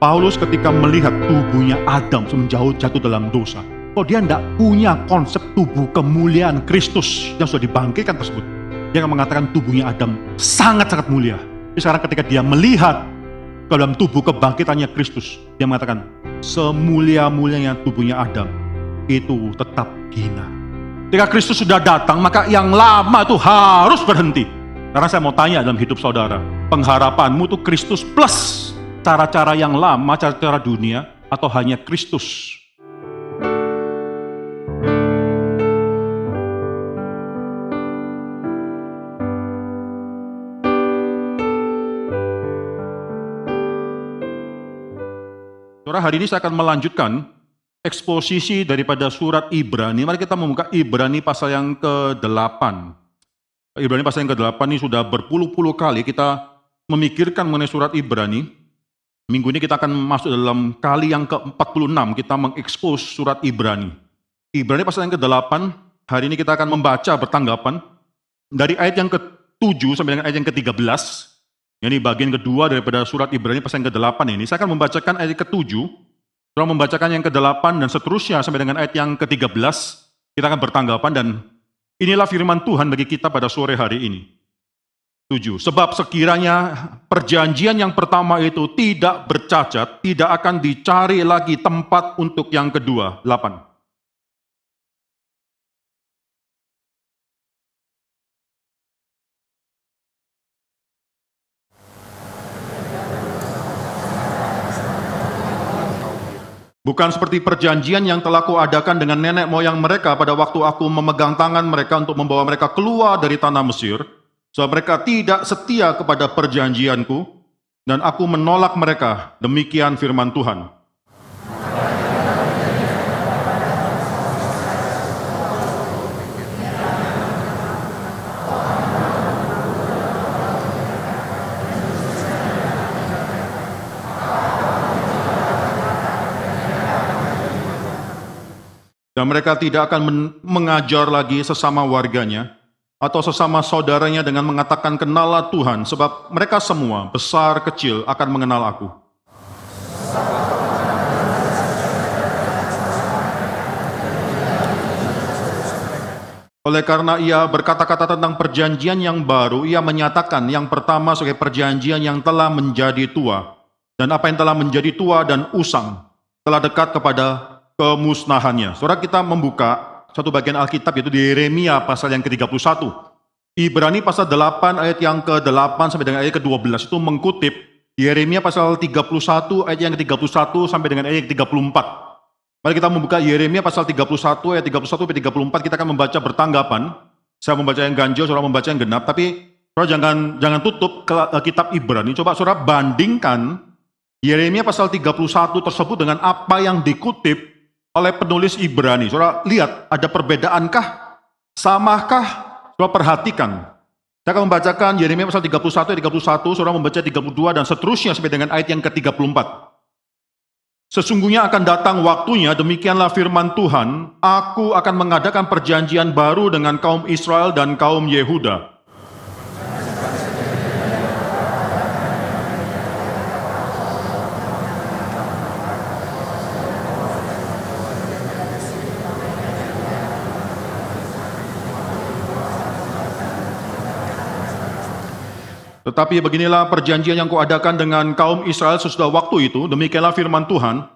Paulus ketika melihat tubuhnya Adam menjauh jatuh dalam dosa, kok dia tidak punya konsep tubuh kemuliaan Kristus yang sudah dibangkitkan tersebut. Dia akan mengatakan tubuhnya Adam sangat-sangat mulia. Tapi sekarang ketika dia melihat ke dalam tubuh kebangkitannya Kristus, dia mengatakan semulia-mulianya tubuhnya Adam itu tetap hina. Ketika Kristus sudah datang, maka yang lama itu harus berhenti. Karena saya mau tanya dalam hidup saudara, pengharapanmu itu Kristus plus cara-cara yang lama, cara-cara dunia, atau hanya Kristus? Saudara, hari ini saya akan melanjutkan eksposisi daripada surat Ibrani. Mari kita membuka Ibrani pasal yang ke-8. Ibrani pasal yang ke-8 ini sudah berpuluh-puluh kali kita memikirkan mengenai surat Ibrani. Minggu ini kita akan masuk dalam kali yang ke-46 kita mengekspos surat Ibrani. Ibrani pasal yang ke-8, hari ini kita akan membaca bertanggapan dari ayat yang ke-7 sampai dengan ayat yang ke-13. Ini bagian kedua daripada surat Ibrani pasal yang ke-8 ini. Saya akan membacakan ayat ke-7, setelah membacakan yang ke-8 dan seterusnya sampai dengan ayat yang ke-13, kita akan bertanggapan dan inilah firman Tuhan bagi kita pada sore hari ini. 7. Sebab sekiranya perjanjian yang pertama itu tidak bercacat, tidak akan dicari lagi tempat untuk yang kedua. 8. Bukan seperti perjanjian yang telah kuadakan dengan nenek moyang mereka pada waktu aku memegang tangan mereka untuk membawa mereka keluar dari tanah Mesir, sebab mereka tidak setia kepada perjanjianku, dan aku menolak mereka. Demikian firman Tuhan. Dan mereka tidak akan mengajar lagi sesama warganya atau sesama saudaranya dengan mengatakan kenallah Tuhan, sebab mereka semua, besar kecil, akan mengenal aku. Oleh karena ia berkata-kata tentang perjanjian yang baru, ia menyatakan yang pertama sebagai perjanjian yang telah menjadi tua. Dan apa yang telah menjadi tua dan usang, telah dekat kepada kemusnahannya. Saudara kita membuka satu bagian Alkitab yaitu di Yeremia pasal yang ke-31. Ibrani pasal 8 ayat yang ke-8 sampai dengan ayat ke-12 itu mengkutip Yeremia pasal 31 ayat yang ke-31 sampai dengan ayat ke-34. Mari kita membuka Yeremia pasal 31 ayat 31 sampai 34 kita akan membaca bertanggapan. Saya membaca yang ganjil, saudara membaca yang genap, tapi saudara jangan jangan tutup ke kitab Ibrani. Coba saudara bandingkan Yeremia pasal 31 tersebut dengan apa yang dikutip oleh penulis Ibrani. Saudara lihat ada perbedaankah? Samakah? Saudara perhatikan. Saya akan membacakan Yeremia pasal 31 ayat 31, saudara membaca 32 dan seterusnya sampai dengan ayat yang ke-34. Sesungguhnya akan datang waktunya, demikianlah firman Tuhan, aku akan mengadakan perjanjian baru dengan kaum Israel dan kaum Yehuda Tetapi beginilah perjanjian yang kuadakan dengan kaum Israel sesudah waktu itu, demikianlah firman Tuhan,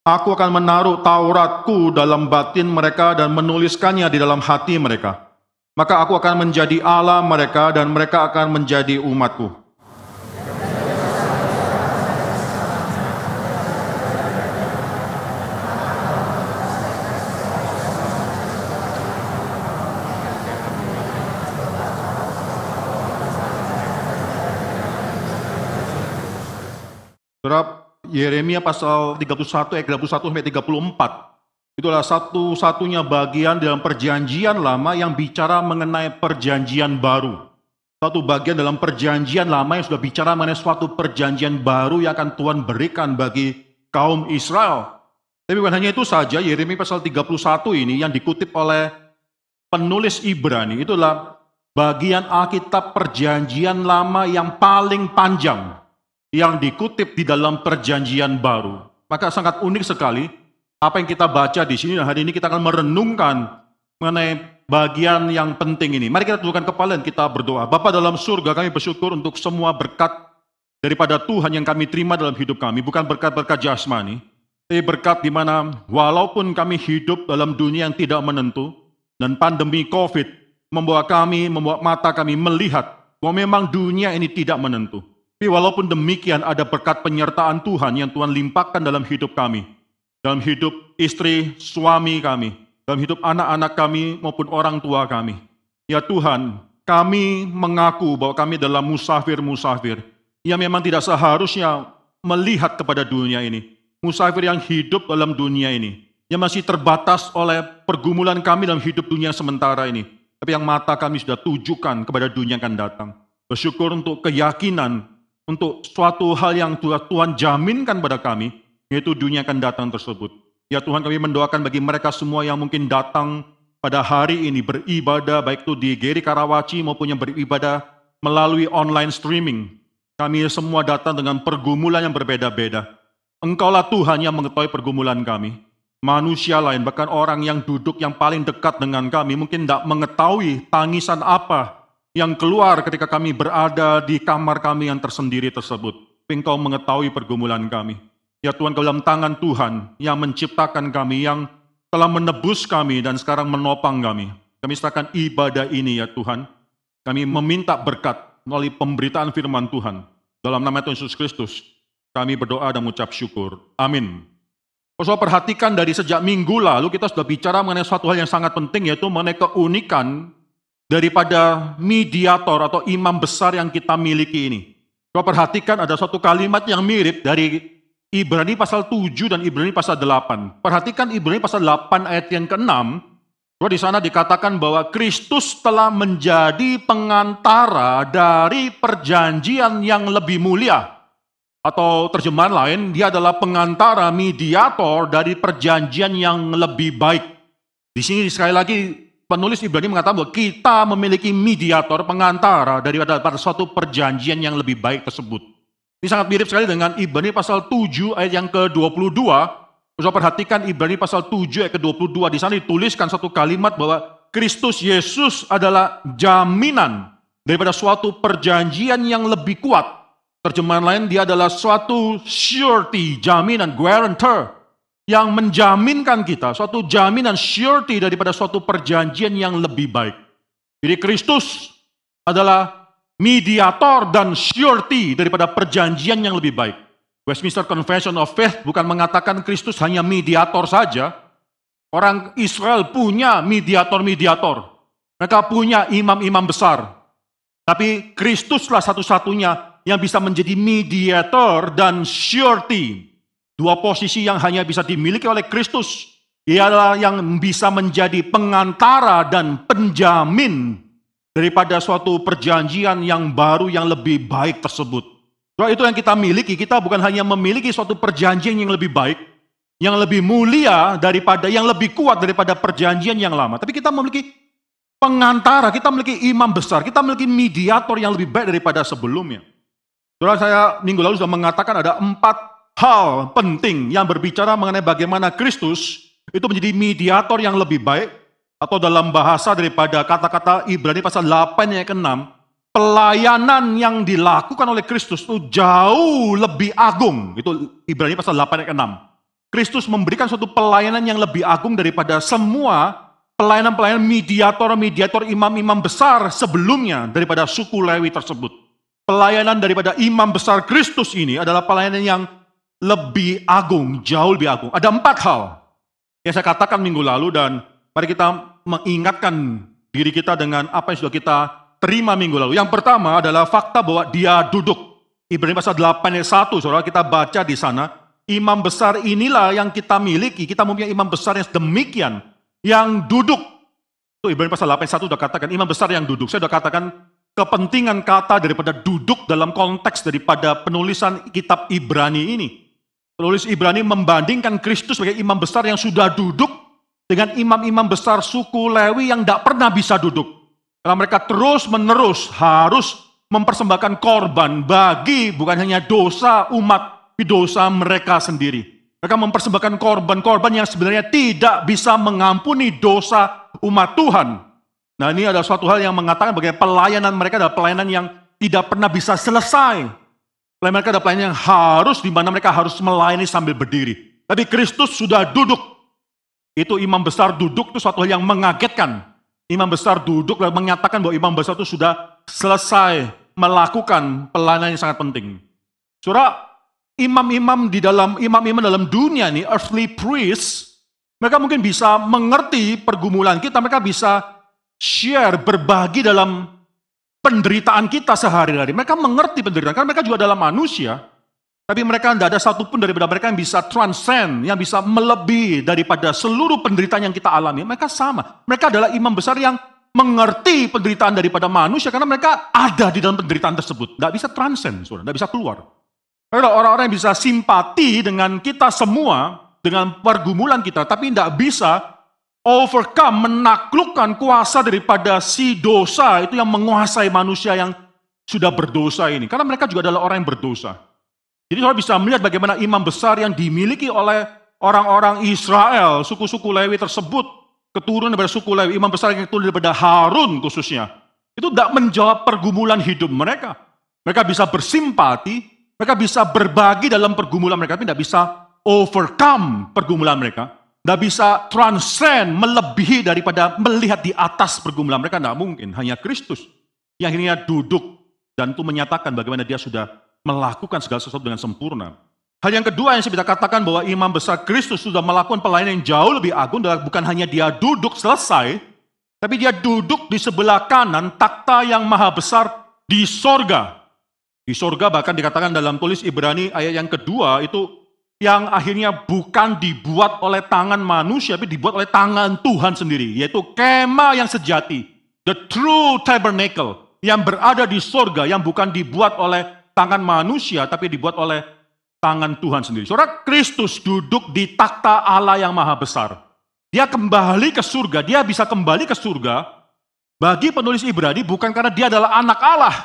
Aku akan menaruh Tauratku dalam batin mereka dan menuliskannya di dalam hati mereka. Maka aku akan menjadi Allah mereka dan mereka akan menjadi umatku. Saudara, Yeremia pasal 31 ayat 31 sampai 34. Itulah satu-satunya bagian dalam perjanjian lama yang bicara mengenai perjanjian baru. Satu bagian dalam perjanjian lama yang sudah bicara mengenai suatu perjanjian baru yang akan Tuhan berikan bagi kaum Israel. Tapi bukan hanya itu saja, Yeremia pasal 31 ini yang dikutip oleh penulis Ibrani itulah bagian Alkitab perjanjian lama yang paling panjang yang dikutip di dalam perjanjian baru. Maka sangat unik sekali apa yang kita baca di sini dan hari ini kita akan merenungkan mengenai bagian yang penting ini. Mari kita tundukkan kepala dan kita berdoa. Bapa dalam surga kami bersyukur untuk semua berkat daripada Tuhan yang kami terima dalam hidup kami. Bukan berkat-berkat jasmani, tapi berkat di mana walaupun kami hidup dalam dunia yang tidak menentu dan pandemi COVID membawa kami, membawa mata kami melihat bahwa memang dunia ini tidak menentu. Tapi walaupun demikian ada berkat penyertaan Tuhan yang Tuhan limpahkan dalam hidup kami. Dalam hidup istri, suami kami, dalam hidup anak-anak kami maupun orang tua kami. Ya Tuhan, kami mengaku bahwa kami adalah musafir-musafir yang memang tidak seharusnya melihat kepada dunia ini. Musafir yang hidup dalam dunia ini, yang masih terbatas oleh pergumulan kami dalam hidup dunia sementara ini. Tapi yang mata kami sudah tujukan kepada dunia yang akan datang. Bersyukur untuk keyakinan, untuk suatu hal yang Tuhan jaminkan pada kami, yaitu dunia akan datang tersebut. Ya Tuhan kami mendoakan bagi mereka semua yang mungkin datang pada hari ini beribadah baik itu di Geri Karawaci maupun yang beribadah melalui online streaming. Kami semua datang dengan pergumulan yang berbeda-beda. Engkaulah Tuhan yang mengetahui pergumulan kami. Manusia lain, bahkan orang yang duduk yang paling dekat dengan kami mungkin tidak mengetahui tangisan apa yang keluar ketika kami berada di kamar kami yang tersendiri tersebut. Engkau mengetahui pergumulan kami. Ya Tuhan, ke dalam tangan Tuhan yang menciptakan kami, yang telah menebus kami dan sekarang menopang kami. Kami serahkan ibadah ini ya Tuhan. Kami meminta berkat melalui pemberitaan firman Tuhan. Dalam nama Tuhan Yesus Kristus, kami berdoa dan mengucap syukur. Amin. Kalau perhatikan dari sejak minggu lalu kita sudah bicara mengenai suatu hal yang sangat penting yaitu mengenai keunikan daripada mediator atau imam besar yang kita miliki ini. Kalau perhatikan ada suatu kalimat yang mirip dari Ibrani pasal 7 dan Ibrani pasal 8. Perhatikan Ibrani pasal 8 ayat yang ke-6. Di sana dikatakan bahwa Kristus telah menjadi pengantara dari perjanjian yang lebih mulia. Atau terjemahan lain, dia adalah pengantara mediator dari perjanjian yang lebih baik. Di sini sekali lagi penulis Ibrani mengatakan bahwa kita memiliki mediator, pengantara daripada pada suatu perjanjian yang lebih baik tersebut. Ini sangat mirip sekali dengan Ibrani pasal 7 ayat yang ke-22. Bisa perhatikan Ibrani pasal 7 ayat ke-22. Di sana dituliskan satu kalimat bahwa Kristus Yesus adalah jaminan daripada suatu perjanjian yang lebih kuat. Terjemahan lain, dia adalah suatu surety, jaminan, guarantor, yang menjaminkan kita, suatu jaminan surety daripada suatu perjanjian yang lebih baik. Jadi Kristus adalah mediator dan surety daripada perjanjian yang lebih baik. Westminster Confession of Faith bukan mengatakan Kristus hanya mediator saja. Orang Israel punya mediator-mediator. Mereka punya imam-imam besar. Tapi Kristuslah satu-satunya yang bisa menjadi mediator dan surety. Dua posisi yang hanya bisa dimiliki oleh Kristus. Ialah yang bisa menjadi pengantara dan penjamin daripada suatu perjanjian yang baru yang lebih baik tersebut. So, itu yang kita miliki, kita bukan hanya memiliki suatu perjanjian yang lebih baik, yang lebih mulia daripada, yang lebih kuat daripada perjanjian yang lama. Tapi kita memiliki pengantara, kita memiliki imam besar, kita memiliki mediator yang lebih baik daripada sebelumnya. Saudara saya minggu lalu sudah mengatakan ada empat hal penting yang berbicara mengenai bagaimana Kristus itu menjadi mediator yang lebih baik, atau dalam bahasa daripada kata-kata Ibrani pasal 8 yang ke-6, pelayanan yang dilakukan oleh Kristus itu jauh lebih agung. Itu Ibrani pasal 8 yang ke-6. Kristus memberikan suatu pelayanan yang lebih agung daripada semua pelayanan-pelayanan mediator-mediator imam-imam besar sebelumnya daripada suku Lewi tersebut. Pelayanan daripada imam besar Kristus ini adalah pelayanan yang lebih agung, jauh lebih agung. Ada empat hal yang saya katakan minggu lalu dan mari kita mengingatkan diri kita dengan apa yang sudah kita terima minggu lalu. Yang pertama adalah fakta bahwa dia duduk. Ibrani pasal 8 ayat 1, saudara kita baca di sana. Imam besar inilah yang kita miliki. Kita mempunyai imam besar yang demikian. Yang duduk. Itu Ibrani pasal 8 ayat 1 sudah katakan, imam besar yang duduk. Saya sudah katakan kepentingan kata daripada duduk dalam konteks daripada penulisan kitab Ibrani ini. Penulis Ibrani membandingkan Kristus sebagai imam besar yang sudah duduk dengan imam-imam besar suku Lewi yang tidak pernah bisa duduk. Karena mereka terus menerus harus mempersembahkan korban bagi bukan hanya dosa umat, tapi dosa mereka sendiri. Mereka mempersembahkan korban-korban yang sebenarnya tidak bisa mengampuni dosa umat Tuhan. Nah ini adalah suatu hal yang mengatakan bagaimana pelayanan mereka adalah pelayanan yang tidak pernah bisa selesai. Pelayanan mereka adalah pelayanan yang harus, di mana mereka harus melayani sambil berdiri. Tapi Kristus sudah duduk. Itu imam besar duduk itu suatu hal yang mengagetkan. Imam besar duduk dan menyatakan bahwa imam besar itu sudah selesai melakukan pelayanan yang sangat penting. Surah imam-imam di dalam imam-imam dalam dunia ini, earthly priests, mereka mungkin bisa mengerti pergumulan kita, mereka bisa share, berbagi dalam penderitaan kita sehari-hari. Mereka mengerti penderitaan, karena mereka juga adalah manusia. Tapi mereka tidak ada satupun daripada mereka yang bisa transcend, yang bisa melebihi daripada seluruh penderitaan yang kita alami. Mereka sama. Mereka adalah imam besar yang mengerti penderitaan daripada manusia karena mereka ada di dalam penderitaan tersebut. Tidak bisa transcend, tidak bisa keluar. Orang-orang yang bisa simpati dengan kita semua, dengan pergumulan kita, tapi tidak bisa overcome, menaklukkan kuasa daripada si dosa itu yang menguasai manusia yang sudah berdosa ini. Karena mereka juga adalah orang yang berdosa. Jadi saudara bisa melihat bagaimana imam besar yang dimiliki oleh orang-orang Israel, suku-suku Lewi tersebut, keturunan daripada suku Lewi, imam besar yang keturunan daripada Harun khususnya, itu tidak menjawab pergumulan hidup mereka. Mereka bisa bersimpati, mereka bisa berbagi dalam pergumulan mereka, tapi tidak bisa overcome pergumulan mereka. Tidak bisa transcend, melebihi daripada melihat di atas pergumulan mereka, tidak mungkin. Hanya Kristus yang akhirnya duduk dan itu menyatakan bagaimana dia sudah melakukan segala sesuatu dengan sempurna. Hal yang kedua yang saya bisa katakan bahwa imam besar Kristus sudah melakukan pelayanan yang jauh lebih agung adalah bukan hanya dia duduk selesai, tapi dia duduk di sebelah kanan takhta yang maha besar di sorga. Di sorga bahkan dikatakan dalam tulis Ibrani ayat yang kedua itu yang akhirnya bukan dibuat oleh tangan manusia, tapi dibuat oleh tangan Tuhan sendiri, yaitu kema yang sejati, the true tabernacle, yang berada di sorga, yang bukan dibuat oleh tangan manusia, tapi dibuat oleh tangan Tuhan sendiri. Saudara, Kristus duduk di takhta Allah yang maha besar. Dia kembali ke surga, dia bisa kembali ke surga. Bagi penulis Ibrani bukan karena dia adalah anak Allah.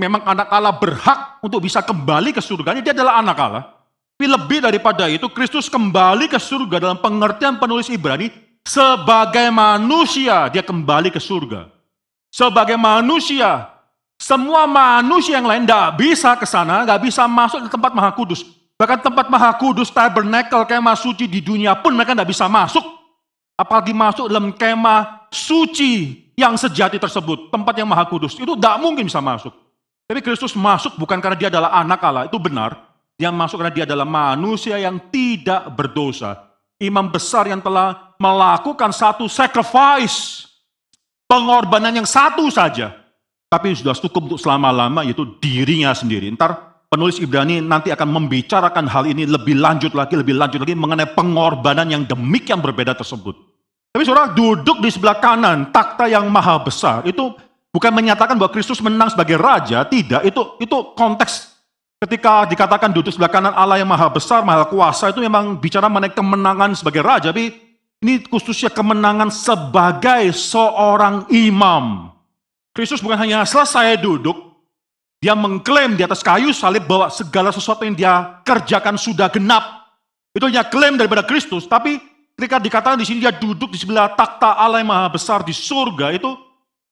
Memang anak Allah berhak untuk bisa kembali ke surga, dia adalah anak Allah. Tapi lebih daripada itu, Kristus kembali ke surga dalam pengertian penulis Ibrani sebagai manusia, dia kembali ke surga. Sebagai manusia, semua manusia yang lain tidak bisa ke sana, nggak bisa masuk ke tempat maha kudus. Bahkan tempat maha kudus, tabernacle, kemah suci di dunia pun mereka tidak bisa masuk. Apalagi masuk dalam kemah suci yang sejati tersebut, tempat yang maha kudus. Itu tidak mungkin bisa masuk. Tapi Kristus masuk bukan karena dia adalah anak Allah, itu benar. Dia masuk karena dia adalah manusia yang tidak berdosa. Imam besar yang telah melakukan satu sacrifice. Pengorbanan yang satu saja tapi sudah cukup untuk selama-lama yaitu dirinya sendiri. Ntar penulis Ibrani nanti akan membicarakan hal ini lebih lanjut lagi, lebih lanjut lagi mengenai pengorbanan yang demikian berbeda tersebut. Tapi saudara duduk di sebelah kanan takhta yang maha besar itu bukan menyatakan bahwa Kristus menang sebagai raja, tidak. Itu itu konteks ketika dikatakan duduk sebelah kanan Allah yang maha besar, maha kuasa itu memang bicara mengenai kemenangan sebagai raja, tapi ini khususnya kemenangan sebagai seorang imam. Kristus bukan hanya selesai duduk, dia mengklaim di atas kayu salib bahwa segala sesuatu yang dia kerjakan sudah genap. Itu hanya klaim daripada Kristus, tapi ketika dikatakan di sini dia duduk di sebelah takhta Allah yang maha besar di surga, itu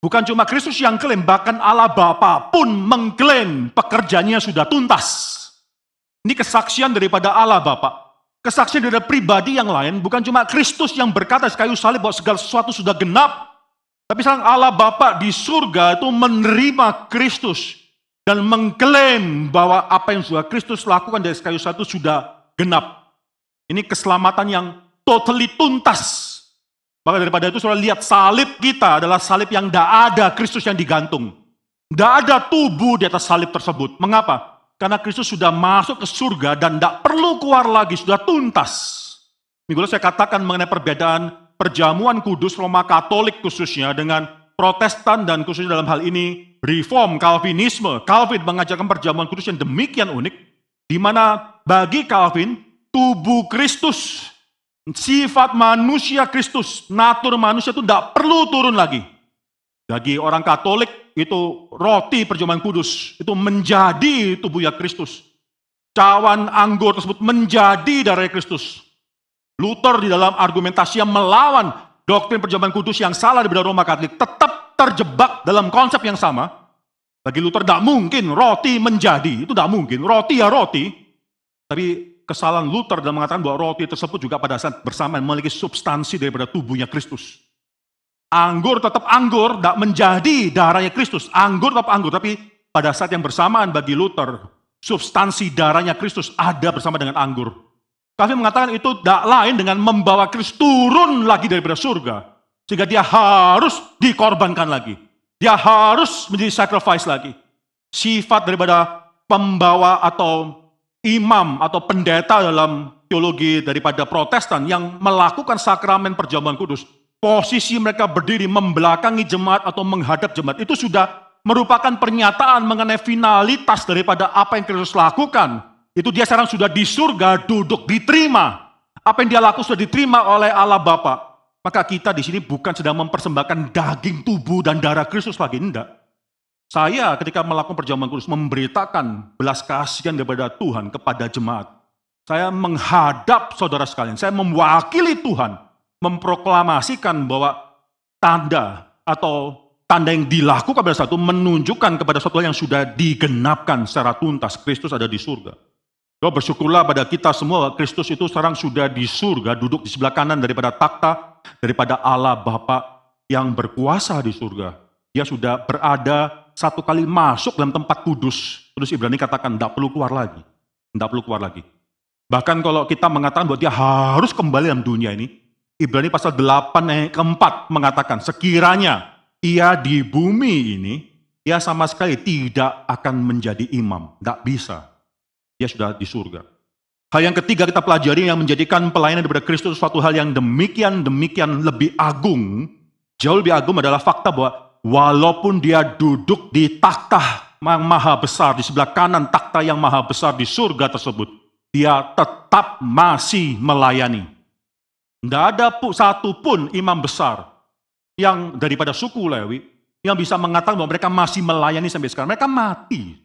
bukan cuma Kristus yang klaim, bahkan Allah Bapa pun mengklaim pekerjaannya sudah tuntas. Ini kesaksian daripada Allah Bapa. Kesaksian dari pribadi yang lain, bukan cuma Kristus yang berkata kayu salib bahwa segala sesuatu sudah genap, tapi sekarang Allah Bapa di surga itu menerima Kristus dan mengklaim bahwa apa yang sudah Kristus lakukan dari kayu satu sudah genap. Ini keselamatan yang totally tuntas. Maka daripada itu saudara lihat salib kita adalah salib yang tidak ada Kristus yang digantung. Tidak ada tubuh di atas salib tersebut. Mengapa? Karena Kristus sudah masuk ke surga dan tidak perlu keluar lagi, sudah tuntas. Minggu lalu saya katakan mengenai perbedaan perjamuan kudus Roma Katolik khususnya dengan Protestan dan khususnya dalam hal ini Reform, Calvinisme. Calvin mengajarkan perjamuan kudus yang demikian unik, di mana bagi Calvin tubuh Kristus, sifat manusia Kristus, natur manusia itu tidak perlu turun lagi. Bagi orang Katolik itu roti perjamuan kudus itu menjadi tubuhnya Kristus. Cawan anggur tersebut menjadi darah Kristus. Luther di dalam argumentasi yang melawan doktrin perjamuan kudus yang salah di Roma Katolik tetap terjebak dalam konsep yang sama. Bagi Luther tidak mungkin roti menjadi, itu tidak mungkin. Roti ya roti. Tapi kesalahan Luther dalam mengatakan bahwa roti tersebut juga pada saat bersamaan memiliki substansi daripada tubuhnya Kristus. Anggur tetap anggur, tidak menjadi darahnya Kristus. Anggur tetap anggur, tapi pada saat yang bersamaan bagi Luther, substansi darahnya Kristus ada bersama dengan anggur. Kami mengatakan itu tidak lain dengan membawa Kristus turun lagi daripada surga. Sehingga dia harus dikorbankan lagi. Dia harus menjadi sacrifice lagi. Sifat daripada pembawa atau imam atau pendeta dalam teologi daripada protestan yang melakukan sakramen perjamuan kudus posisi mereka berdiri membelakangi jemaat atau menghadap jemaat itu sudah merupakan pernyataan mengenai finalitas daripada apa yang Kristus lakukan. Itu dia sekarang sudah di surga duduk diterima. Apa yang dia lakukan sudah diterima oleh Allah Bapa. Maka kita di sini bukan sedang mempersembahkan daging tubuh dan darah Kristus lagi, enggak. Saya ketika melakukan perjamuan kudus memberitakan belas kasihan daripada Tuhan kepada jemaat. Saya menghadap saudara sekalian, saya mewakili Tuhan memproklamasikan bahwa tanda atau tanda yang dilakukan pada satu menunjukkan kepada satu yang sudah digenapkan secara tuntas. Kristus ada di surga. So, bersyukurlah pada kita semua, Kristus itu sekarang sudah di surga, duduk di sebelah kanan daripada takhta, daripada Allah Bapa yang berkuasa di surga. Dia sudah berada satu kali masuk dalam tempat kudus. Terus Ibrani katakan, tidak perlu keluar lagi. Tidak perlu keluar lagi. Bahkan kalau kita mengatakan bahwa dia harus kembali dalam dunia ini, Ibrani pasal 8 ayat keempat mengatakan, sekiranya ia di bumi ini, ia sama sekali tidak akan menjadi imam. Tidak bisa. Dia sudah di surga. Hal yang ketiga kita pelajari yang menjadikan pelayanan daripada Kristus suatu hal yang demikian-demikian lebih agung, jauh lebih agung adalah fakta bahwa walaupun dia duduk di takhta yang maha besar, di sebelah kanan takhta yang maha besar di surga tersebut, dia tetap masih melayani. Tidak ada satu pun imam besar yang daripada suku Lewi yang bisa mengatakan bahwa mereka masih melayani sampai sekarang. Mereka mati.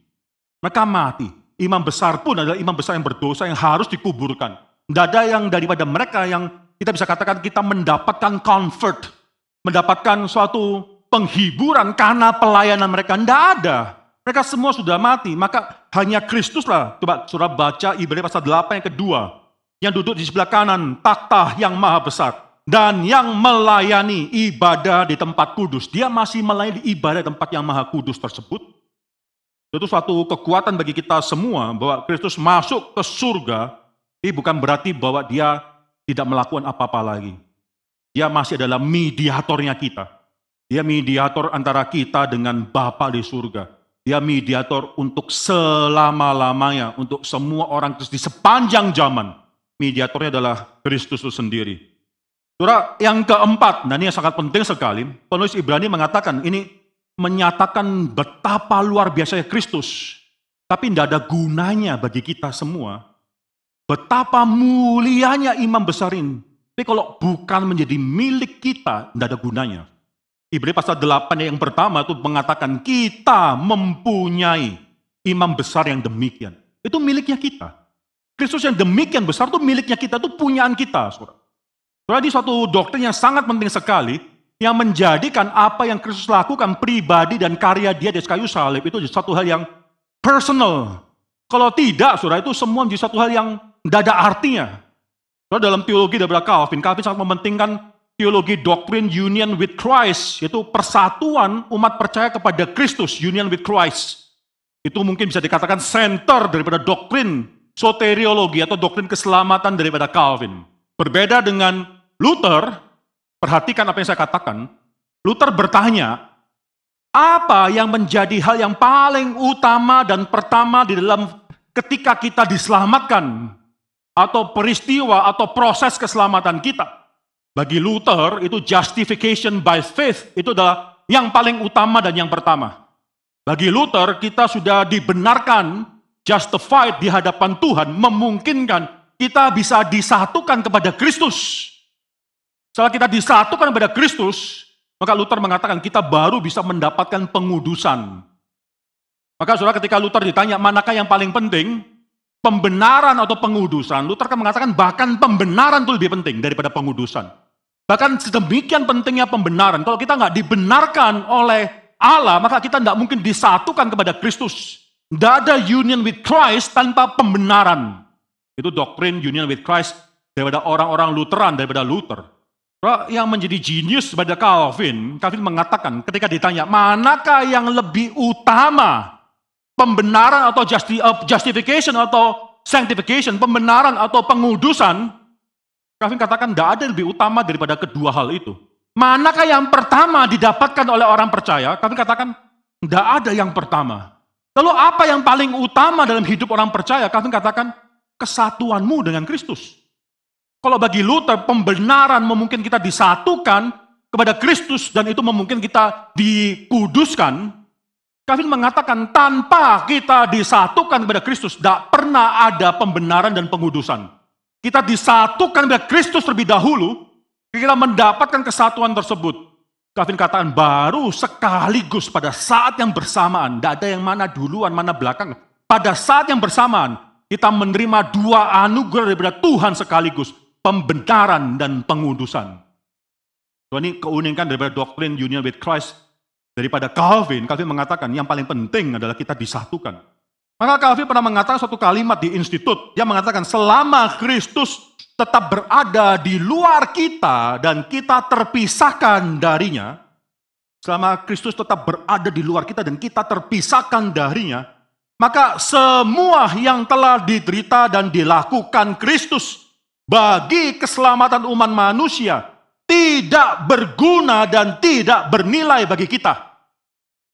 Mereka mati. Imam besar pun adalah imam besar yang berdosa yang harus dikuburkan. Tidak ada yang daripada mereka yang kita bisa katakan kita mendapatkan comfort. Mendapatkan suatu penghiburan karena pelayanan mereka. Tidak ada. Mereka semua sudah mati. Maka hanya Kristus lah. Coba surah baca Ibrani pasal 8 yang kedua yang duduk di sebelah kanan takhta yang maha besar dan yang melayani ibadah di tempat kudus. Dia masih melayani ibadah di tempat yang maha kudus tersebut. Itu suatu kekuatan bagi kita semua bahwa Kristus masuk ke surga, ini bukan berarti bahwa dia tidak melakukan apa-apa lagi. Dia masih adalah mediatornya kita. Dia mediator antara kita dengan Bapa di surga. Dia mediator untuk selama-lamanya, untuk semua orang di sepanjang zaman mediatornya adalah Kristus itu sendiri. Surah yang keempat, dan ini yang sangat penting sekali, penulis Ibrani mengatakan ini menyatakan betapa luar biasanya Kristus, tapi tidak ada gunanya bagi kita semua. Betapa mulianya imam besar ini. Tapi kalau bukan menjadi milik kita, tidak ada gunanya. Ibrani pasal 8 yang pertama itu mengatakan kita mempunyai imam besar yang demikian. Itu miliknya kita. Kristus yang demikian besar itu miliknya kita, itu punyaan kita. Saudara. Saudara, ini suatu doktrin yang sangat penting sekali, yang menjadikan apa yang Kristus lakukan pribadi dan karya dia di kayu salib itu satu hal yang personal. Kalau tidak, saudara, itu semua menjadi satu hal yang tidak ada artinya. Saudara, dalam teologi dari Calvin, Calvin sangat mementingkan teologi doktrin union with Christ, yaitu persatuan umat percaya kepada Kristus, union with Christ. Itu mungkin bisa dikatakan center daripada doktrin soteriologi atau doktrin keselamatan daripada Calvin. Berbeda dengan Luther, perhatikan apa yang saya katakan. Luther bertanya, apa yang menjadi hal yang paling utama dan pertama di dalam ketika kita diselamatkan atau peristiwa atau proses keselamatan kita. Bagi Luther itu justification by faith itu adalah yang paling utama dan yang pertama. Bagi Luther kita sudah dibenarkan justified di hadapan Tuhan memungkinkan kita bisa disatukan kepada Kristus. Setelah kita disatukan kepada Kristus, Maka Luther mengatakan kita baru bisa mendapatkan pengudusan. Maka saudara ketika Luther ditanya manakah yang paling penting, pembenaran atau pengudusan, Luther kan mengatakan bahkan pembenaran itu lebih penting daripada pengudusan. Bahkan sedemikian pentingnya pembenaran. Kalau kita nggak dibenarkan oleh Allah, maka kita tidak mungkin disatukan kepada Kristus. Tidak ada union with Christ tanpa pembenaran. Itu doktrin union with Christ daripada orang-orang Lutheran, daripada Luther. Yang menjadi genius pada Calvin, Calvin mengatakan ketika ditanya, manakah yang lebih utama? Pembenaran atau justification atau sanctification, pembenaran atau pengudusan, Calvin katakan tidak ada yang lebih utama daripada kedua hal itu. Manakah yang pertama didapatkan oleh orang percaya? Calvin katakan tidak ada yang pertama. Lalu apa yang paling utama dalam hidup orang percaya? Calvin katakan kesatuanmu dengan Kristus. Kalau bagi Luther, pembenaran memungkinkan kita disatukan kepada Kristus dan itu memungkinkan kita dikuduskan. Calvin mengatakan tanpa kita disatukan kepada Kristus, tidak pernah ada pembenaran dan pengudusan. Kita disatukan kepada Kristus terlebih dahulu, kita mendapatkan kesatuan tersebut. Calvin katakan baru sekaligus pada saat yang bersamaan, tidak ada yang mana duluan, mana belakang. Pada saat yang bersamaan, kita menerima dua anugerah daripada Tuhan sekaligus, pembenaran dan pengudusan. Ini keunikan daripada doktrin union with Christ daripada Calvin. Calvin mengatakan yang paling penting adalah kita disatukan. Maka Calvin pernah mengatakan suatu kalimat di institut. Dia mengatakan selama Kristus tetap berada di luar kita dan kita terpisahkan darinya, selama Kristus tetap berada di luar kita dan kita terpisahkan darinya, maka semua yang telah diderita dan dilakukan Kristus bagi keselamatan umat manusia tidak berguna dan tidak bernilai bagi kita.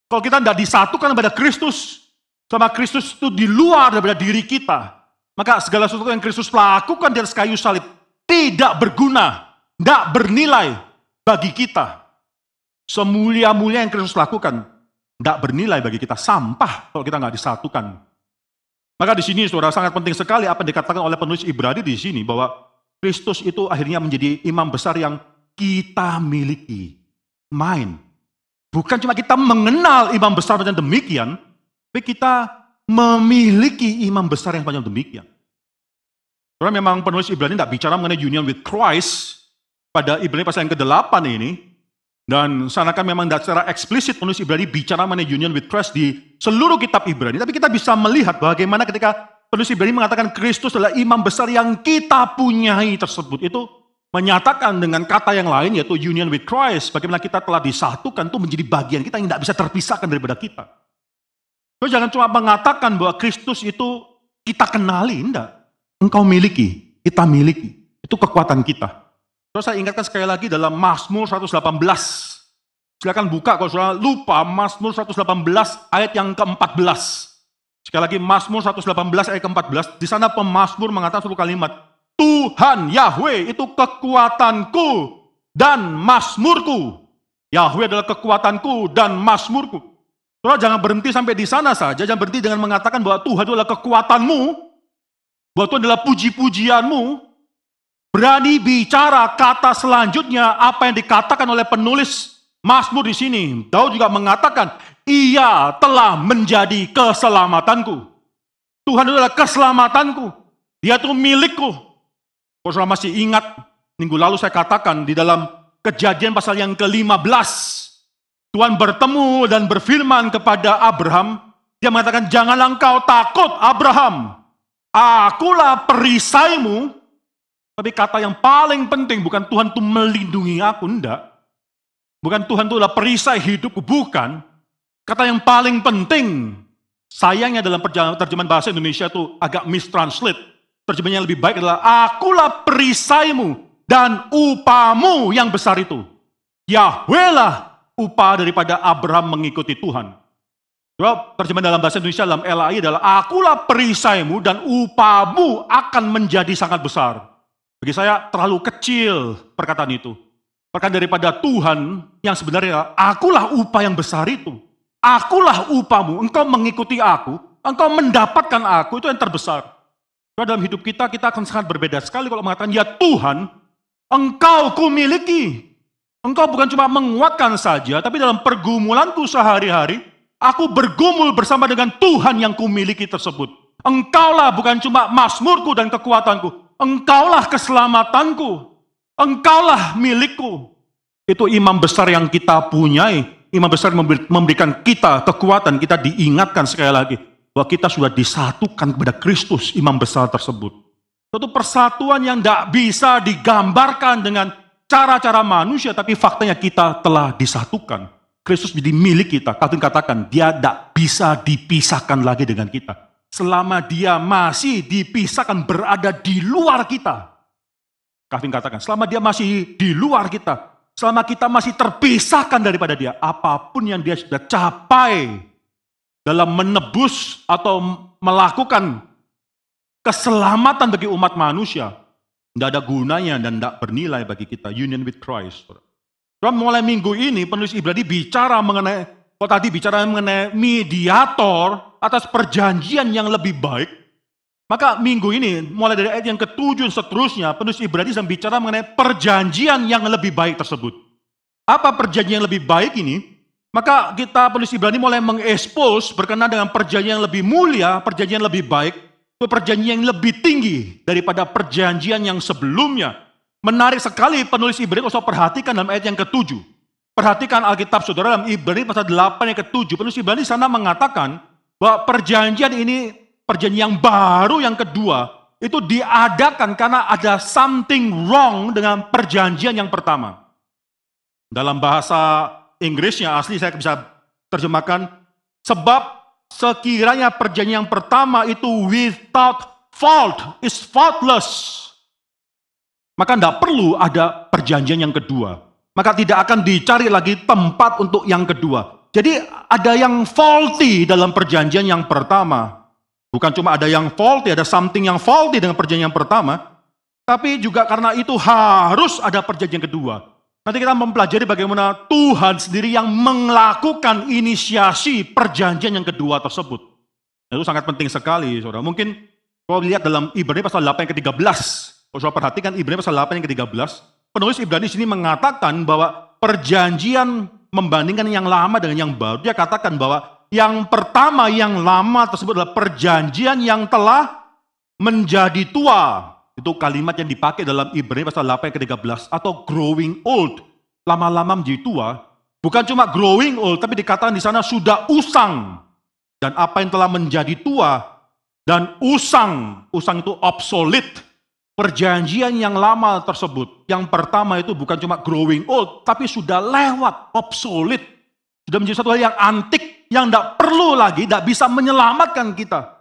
Kalau kita tidak disatukan pada Kristus, sama Kristus itu di luar daripada diri kita, maka segala sesuatu yang Kristus lakukan di atas kayu salib tidak berguna, tidak bernilai bagi kita. Semulia-mulia yang Kristus lakukan, tidak bernilai bagi kita, sampah kalau kita nggak disatukan. Maka di sini saudara sangat penting sekali apa yang dikatakan oleh penulis Ibrani di sini bahwa Kristus itu akhirnya menjadi imam besar yang kita miliki. Main. Bukan cuma kita mengenal imam besar macam demikian, tapi kita memiliki imam besar yang macam demikian. Karena memang penulis Ibrani tidak bicara mengenai union with Christ pada Ibrani pasal yang ke-8 ini, dan kan memang secara eksplisit penulis Ibrani bicara mengenai union with Christ di seluruh kitab Ibrani. Tapi kita bisa melihat bagaimana ketika penulis Ibrani mengatakan Kristus adalah imam besar yang kita punyai tersebut. Itu menyatakan dengan kata yang lain yaitu union with Christ. Bagaimana kita telah disatukan itu menjadi bagian kita yang tidak bisa terpisahkan daripada kita. Terus jangan cuma mengatakan bahwa Kristus itu kita kenali, enggak. Engkau miliki, kita miliki. Itu kekuatan kita. Terus saya ingatkan sekali lagi dalam Mazmur 118. Silakan buka kalau sudah lupa Mazmur 118 ayat yang ke-14. Sekali lagi Mazmur 118 ayat ke-14. Di sana pemazmur mengatakan satu kalimat. Tuhan Yahweh itu kekuatanku dan mazmurku. Yahweh adalah kekuatanku dan mazmurku. Saudara jangan berhenti sampai di sana saja. Jangan berhenti dengan mengatakan bahwa Tuhan itu adalah kekuatanmu. Bahwa Tuhan adalah puji-pujianmu berani bicara kata selanjutnya apa yang dikatakan oleh penulis Mazmur di sini. Daud juga mengatakan, ia telah menjadi keselamatanku. Tuhan adalah keselamatanku. Dia itu milikku. Kalau sudah masih ingat, minggu lalu saya katakan di dalam kejadian pasal yang ke-15. Tuhan bertemu dan berfirman kepada Abraham. Dia mengatakan, janganlah engkau takut Abraham. Akulah perisaimu tapi kata yang paling penting bukan Tuhan itu melindungi aku, enggak. Bukan Tuhan itu adalah perisai hidupku, bukan. Kata yang paling penting, sayangnya dalam terjemahan bahasa Indonesia itu agak mistranslate. Terjemahannya lebih baik adalah, akulah perisaimu dan upamu yang besar itu. Yahweh lah upah daripada Abraham mengikuti Tuhan. terjemahan dalam bahasa Indonesia dalam LAI adalah, akulah perisaimu dan upamu akan menjadi sangat besar. Bagi saya terlalu kecil perkataan itu. Perkataan daripada Tuhan yang sebenarnya akulah upah yang besar itu. Akulah upamu, engkau mengikuti aku, engkau mendapatkan aku, itu yang terbesar. Karena dalam hidup kita, kita akan sangat berbeda sekali kalau mengatakan, ya Tuhan, engkau ku miliki. Engkau bukan cuma menguatkan saja, tapi dalam pergumulanku sehari-hari, aku bergumul bersama dengan Tuhan yang kumiliki tersebut. Engkaulah bukan cuma masmurku dan kekuatanku, engkaulah keselamatanku, engkaulah milikku. Itu imam besar yang kita punyai, imam besar memberikan kita kekuatan, kita diingatkan sekali lagi, bahwa kita sudah disatukan kepada Kristus, imam besar tersebut. Suatu persatuan yang tidak bisa digambarkan dengan cara-cara manusia, tapi faktanya kita telah disatukan. Kristus menjadi milik kita. Calvin katakan, dia tidak bisa dipisahkan lagi dengan kita. Selama dia masih dipisahkan berada di luar kita. Calvin katakan, selama dia masih di luar kita, selama kita masih terpisahkan daripada dia, apa pun yang dia sudah capai dalam menebus atau melakukan keselamatan bagi umat manusia, tidak ada gunanya dan tidak bernilai bagi kita. Union with Christ. Saudara, mulai minggu ini penulis Ibrani bicara mengenai, kok tadi bicara mengenai mediator atas perjanjian yang lebih baik. Maka minggu ini, mulai dari ayat yang ketujuh dan seterusnya, penulis Ibrani sedang bicara mengenai perjanjian yang lebih baik tersebut. Apa perjanjian yang lebih baik ini? Maka kita penulis Ibrani mulai mengekspos berkenaan dengan perjanjian yang lebih mulia, perjanjian yang lebih baik, perjanjian yang lebih tinggi daripada perjanjian yang sebelumnya. Menarik sekali penulis Ibrani kalau perhatikan dalam ayat yang ketujuh. Perhatikan Alkitab saudara dalam Ibrani pasal 8 yang ketujuh. Penulis Ibrani sana mengatakan bahwa perjanjian ini, perjanjian yang baru yang kedua, itu diadakan karena ada something wrong dengan perjanjian yang pertama. Dalam bahasa Inggrisnya asli saya bisa terjemahkan, sebab sekiranya perjanjian yang pertama itu without fault, is faultless. Maka tidak perlu ada perjanjian yang kedua. Maka tidak akan dicari lagi tempat untuk yang kedua. Jadi ada yang faulty dalam perjanjian yang pertama. Bukan cuma ada yang faulty, ada something yang faulty dengan perjanjian yang pertama. Tapi juga karena itu harus ada perjanjian kedua. Nanti kita mempelajari bagaimana Tuhan sendiri yang melakukan inisiasi perjanjian yang kedua tersebut. Itu sangat penting sekali, saudara. Mungkin kalau lihat dalam Ibrani pasal 8 yang ke-13, kalau saudara perhatikan Ibrani pasal 8 yang ke-13, penulis Ibrani sini mengatakan bahwa perjanjian membandingkan yang lama dengan yang baru, dia katakan bahwa yang pertama yang lama tersebut adalah perjanjian yang telah menjadi tua. Itu kalimat yang dipakai dalam Ibrani pasal 8 ke-13 atau growing old. Lama-lama menjadi tua, bukan cuma growing old tapi dikatakan di sana sudah usang. Dan apa yang telah menjadi tua dan usang, usang itu obsolete. Perjanjian yang lama tersebut, yang pertama itu bukan cuma growing old, tapi sudah lewat, obsolete. Sudah menjadi satu hal yang antik, yang tidak perlu lagi, tidak bisa menyelamatkan kita.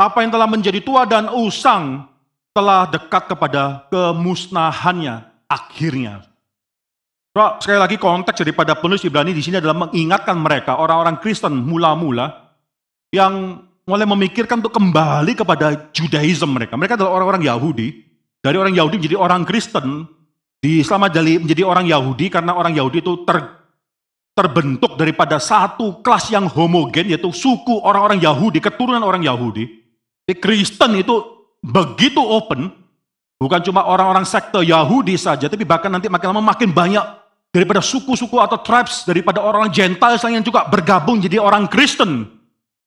Apa yang telah menjadi tua dan usang, telah dekat kepada kemusnahannya akhirnya. Bro, sekali lagi konteks daripada penulis Ibrani di sini adalah mengingatkan mereka orang-orang Kristen mula-mula yang mulai memikirkan untuk kembali kepada Judaism mereka. Mereka adalah orang-orang Yahudi. Dari orang Yahudi menjadi orang Kristen, di selama jadi menjadi orang Yahudi karena orang Yahudi itu ter, terbentuk daripada satu kelas yang homogen yaitu suku orang-orang Yahudi, keturunan orang Yahudi. Di Kristen itu begitu open, bukan cuma orang-orang sekte Yahudi saja, tapi bahkan nanti makin lama makin banyak daripada suku-suku atau tribes, daripada orang Gentiles yang juga bergabung jadi orang Kristen.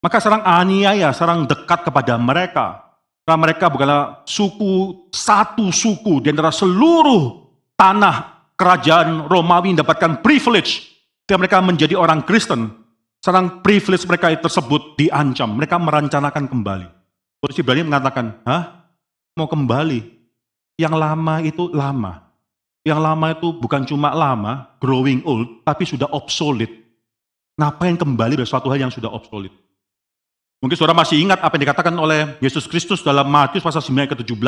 Maka serang aniaya, serang dekat kepada mereka. Karena mereka bukanlah suku, satu suku di antara seluruh tanah kerajaan Romawi mendapatkan privilege. Dan mereka menjadi orang Kristen. Serang privilege mereka tersebut diancam. Mereka merencanakan kembali. Terus Ibrani mengatakan, hah? Mau kembali? Yang lama itu lama. Yang lama itu bukan cuma lama, growing old, tapi sudah obsolete. Ngapain kembali dari suatu hal yang sudah obsolete? Mungkin saudara masih ingat apa yang dikatakan oleh Yesus Kristus dalam Matius pasal 9 ke-17.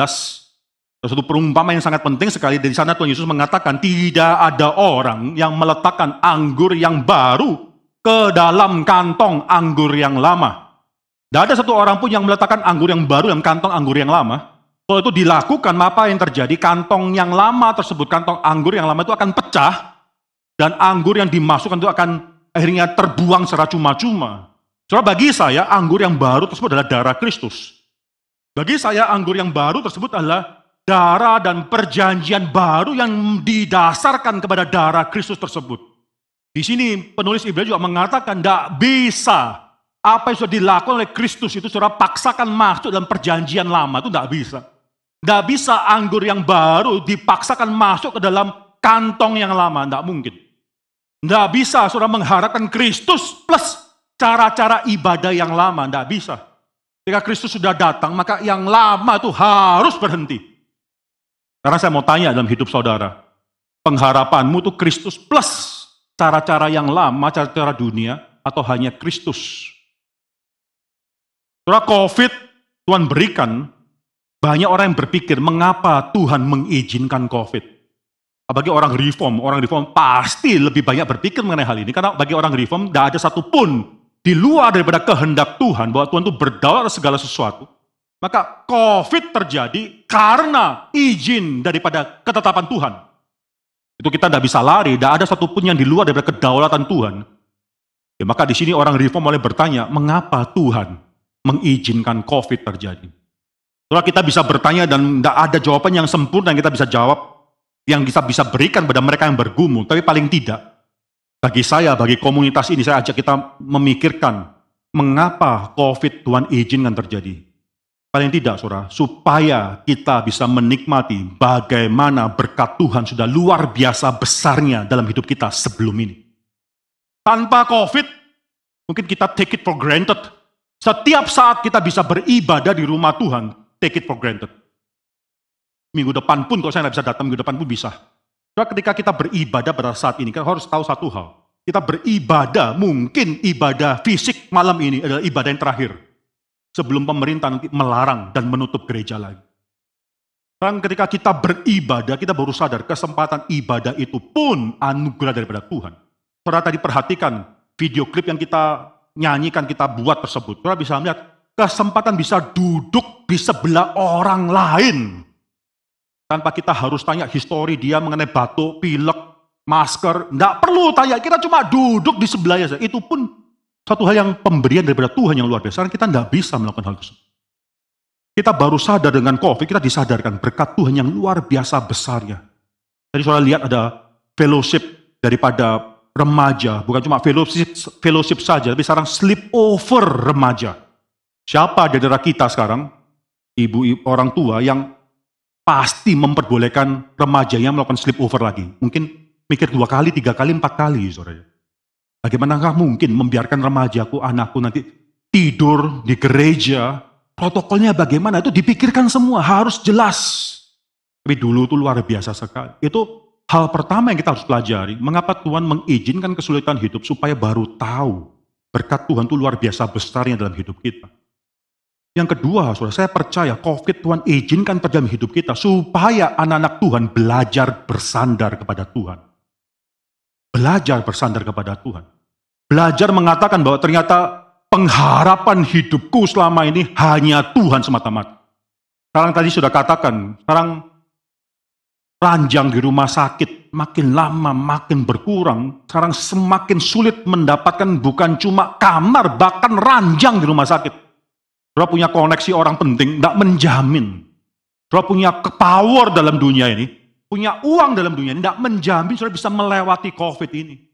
Ada satu perumpamaan yang sangat penting sekali. Dari sana Tuhan Yesus mengatakan, tidak ada orang yang meletakkan anggur yang baru ke dalam kantong anggur yang lama. Tidak ada satu orang pun yang meletakkan anggur yang baru dalam kantong anggur yang lama. Kalau itu dilakukan, apa yang terjadi? Kantong yang lama tersebut, kantong anggur yang lama itu akan pecah, dan anggur yang dimasukkan itu akan akhirnya terbuang secara cuma-cuma. Soalnya bagi saya, anggur yang baru tersebut adalah darah Kristus. Bagi saya, anggur yang baru tersebut adalah darah dan perjanjian baru yang didasarkan kepada darah Kristus tersebut. Di sini penulis Ibrani juga mengatakan tidak bisa apa yang sudah dilakukan oleh Kristus itu saudara paksakan masuk dalam perjanjian lama itu tidak bisa. Tidak bisa anggur yang baru dipaksakan masuk ke dalam kantong yang lama, tidak mungkin. Tidak bisa saudara mengharapkan Kristus plus cara-cara ibadah yang lama, tidak bisa. Ketika Kristus sudah datang, maka yang lama itu harus berhenti. Karena saya mau tanya dalam hidup saudara, pengharapanmu itu Kristus plus cara-cara yang lama, cara-cara dunia, atau hanya Kristus? Saudara COVID Tuhan berikan, banyak orang yang berpikir mengapa Tuhan mengizinkan COVID. Bagi orang reform, orang reform pasti lebih banyak berpikir mengenai hal ini. Karena bagi orang reform tidak ada satupun di luar daripada kehendak Tuhan bahwa Tuhan itu berdaulat segala sesuatu. Maka COVID terjadi karena izin daripada ketetapan Tuhan. Itu kita tidak bisa lari, tidak ada satupun yang di luar daripada kedaulatan Tuhan. Ya, maka di sini orang reform mulai bertanya, mengapa Tuhan mengizinkan COVID terjadi? Setelah kita bisa bertanya dan tidak ada jawaban yang sempurna yang kita bisa jawab, yang kita bisa berikan pada mereka yang bergumul, tapi paling tidak bagi saya, bagi komunitas ini, saya ajak kita memikirkan mengapa COVID Tuhan izinkan terjadi. Paling tidak, saudara, supaya kita bisa menikmati bagaimana berkat Tuhan sudah luar biasa besarnya dalam hidup kita sebelum ini. Tanpa COVID, mungkin kita take it for granted. Setiap saat kita bisa beribadah di rumah Tuhan, take it for granted. Minggu depan pun kalau saya nggak bisa datang, minggu depan pun bisa. Karena ketika kita beribadah pada saat ini, kita harus tahu satu hal. Kita beribadah, mungkin ibadah fisik malam ini adalah ibadah yang terakhir. Sebelum pemerintah nanti melarang dan menutup gereja lagi. Dan ketika kita beribadah, kita baru sadar kesempatan ibadah itu pun anugerah daripada Tuhan. Saudara tadi perhatikan video klip yang kita nyanyikan, kita buat tersebut. Saudara bisa melihat kesempatan bisa duduk di sebelah orang lain tanpa kita harus tanya histori dia mengenai batuk, pilek, masker. Tidak perlu tanya, kita cuma duduk di sebelahnya saja. Itu pun satu hal yang pemberian daripada Tuhan yang luar biasa. Karena kita tidak bisa melakukan hal tersebut. Kita baru sadar dengan COVID, kita disadarkan berkat Tuhan yang luar biasa besarnya. Tadi saudara lihat ada fellowship daripada remaja, bukan cuma fellowship, fellowship saja, tapi sekarang sleepover remaja. Siapa di daerah kita sekarang, ibu, ibu orang tua yang pasti memperbolehkan remajanya melakukan sleepover lagi. Mungkin mikir dua kali, tiga kali, empat kali, saudara. Bagaimanakah mungkin membiarkan remajaku, anakku nanti tidur di gereja, protokolnya bagaimana, itu dipikirkan semua, harus jelas. Tapi dulu itu luar biasa sekali. Itu hal pertama yang kita harus pelajari, mengapa Tuhan mengizinkan kesulitan hidup supaya baru tahu berkat Tuhan itu luar biasa besarnya dalam hidup kita. Yang kedua, saudara, saya percaya COVID Tuhan izinkan terjadi hidup kita supaya anak-anak Tuhan belajar bersandar kepada Tuhan. Belajar bersandar kepada Tuhan. Belajar mengatakan bahwa ternyata pengharapan hidupku selama ini hanya Tuhan semata-mata. Sekarang tadi sudah katakan, sekarang ranjang di rumah sakit makin lama makin berkurang. Sekarang semakin sulit mendapatkan bukan cuma kamar, bahkan ranjang di rumah sakit. Saudara punya koneksi orang penting, tidak menjamin. Saudara punya power dalam dunia ini, punya uang dalam dunia ini, tidak menjamin saudara bisa melewati COVID ini.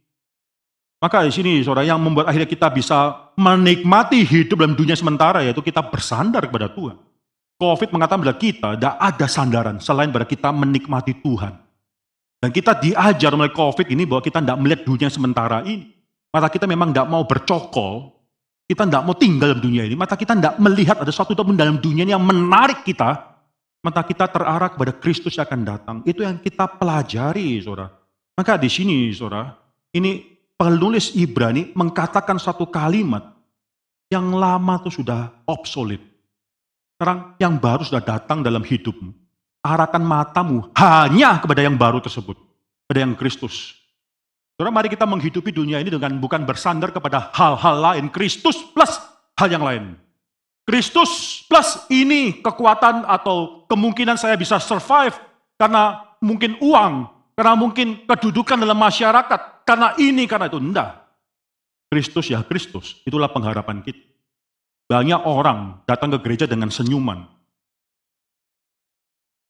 Maka di sini saudara yang membuat akhirnya kita bisa menikmati hidup dalam dunia sementara yaitu kita bersandar kepada Tuhan. COVID mengatakan kepada kita tidak ada sandaran selain pada kita menikmati Tuhan. Dan kita diajar melalui COVID ini bahwa kita tidak melihat dunia sementara ini. Maka kita memang tidak mau bercokol, kita tidak mau tinggal dalam dunia ini, mata kita tidak melihat ada suatu pun dalam dunia ini yang menarik kita, mata kita terarah kepada Kristus yang akan datang. Itu yang kita pelajari, saudara. Maka di sini, saudara, ini penulis Ibrani mengatakan satu kalimat yang lama itu sudah obsolet. Sekarang yang baru sudah datang dalam hidupmu. Arahkan matamu hanya kepada yang baru tersebut. Kepada yang Kristus. Saudara, mari kita menghidupi dunia ini dengan bukan bersandar kepada hal-hal lain. Kristus plus hal yang lain. Kristus plus ini kekuatan atau kemungkinan saya bisa survive karena mungkin uang, karena mungkin kedudukan dalam masyarakat, karena ini, karena itu. Enggak. Kristus ya Kristus, itulah pengharapan kita. Banyak orang datang ke gereja dengan senyuman.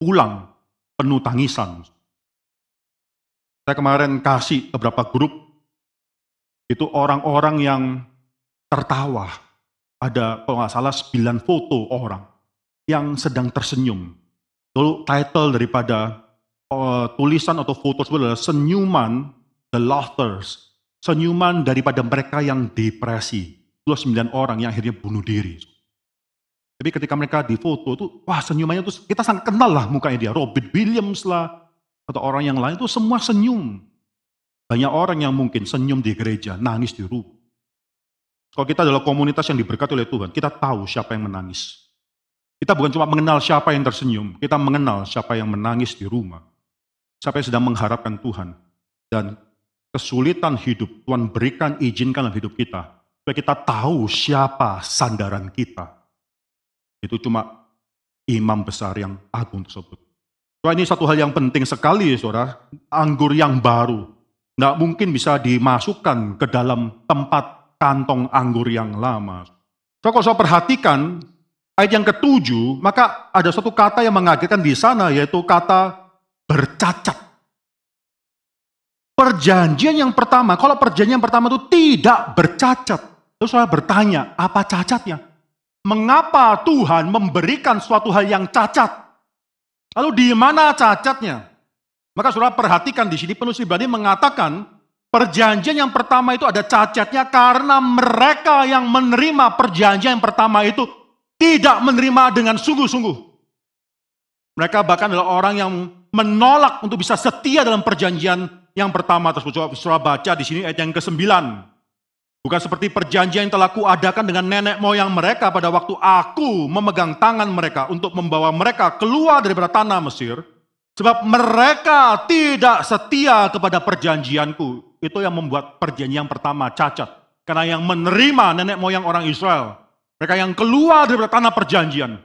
pulang penuh tangisan. Saya kemarin kasih beberapa grup, itu orang-orang yang tertawa. Ada kalau nggak salah 9 foto orang yang sedang tersenyum. Lalu title daripada uh, tulisan atau foto tersebut adalah senyuman the laughters. Senyuman daripada mereka yang depresi. Itu sembilan orang yang akhirnya bunuh diri. Tapi ketika mereka di foto itu, wah senyumannya itu kita sangat kenal lah mukanya dia. Robert Williams lah, atau orang yang lain itu semua senyum. Banyak orang yang mungkin senyum di gereja, nangis di rumah. Kalau kita adalah komunitas yang diberkati oleh Tuhan, kita tahu siapa yang menangis. Kita bukan cuma mengenal siapa yang tersenyum, kita mengenal siapa yang menangis di rumah. Siapa yang sedang mengharapkan Tuhan. Dan kesulitan hidup, Tuhan berikan, izinkan dalam hidup kita. Supaya kita tahu siapa sandaran kita itu cuma imam besar yang agung tersebut. Wah, ini satu hal yang penting sekali, saudara. Anggur yang baru. Tidak mungkin bisa dimasukkan ke dalam tempat kantong anggur yang lama. So, kalau saya perhatikan ayat yang ketujuh, maka ada satu kata yang mengagetkan di sana, yaitu kata bercacat. Perjanjian yang pertama, kalau perjanjian yang pertama itu tidak bercacat. Terus saya bertanya, apa cacatnya? mengapa Tuhan memberikan suatu hal yang cacat? Lalu di mana cacatnya? Maka saudara perhatikan di sini penulis Ibrani mengatakan perjanjian yang pertama itu ada cacatnya karena mereka yang menerima perjanjian yang pertama itu tidak menerima dengan sungguh-sungguh. Mereka bahkan adalah orang yang menolak untuk bisa setia dalam perjanjian yang pertama tersebut. Saudara baca di sini ayat yang ke-9. Bukan seperti perjanjian yang telah kuadakan dengan nenek moyang mereka pada waktu aku memegang tangan mereka untuk membawa mereka keluar dari tanah Mesir. Sebab mereka tidak setia kepada perjanjianku. Itu yang membuat perjanjian pertama cacat. Karena yang menerima nenek moyang orang Israel. Mereka yang keluar dari tanah perjanjian.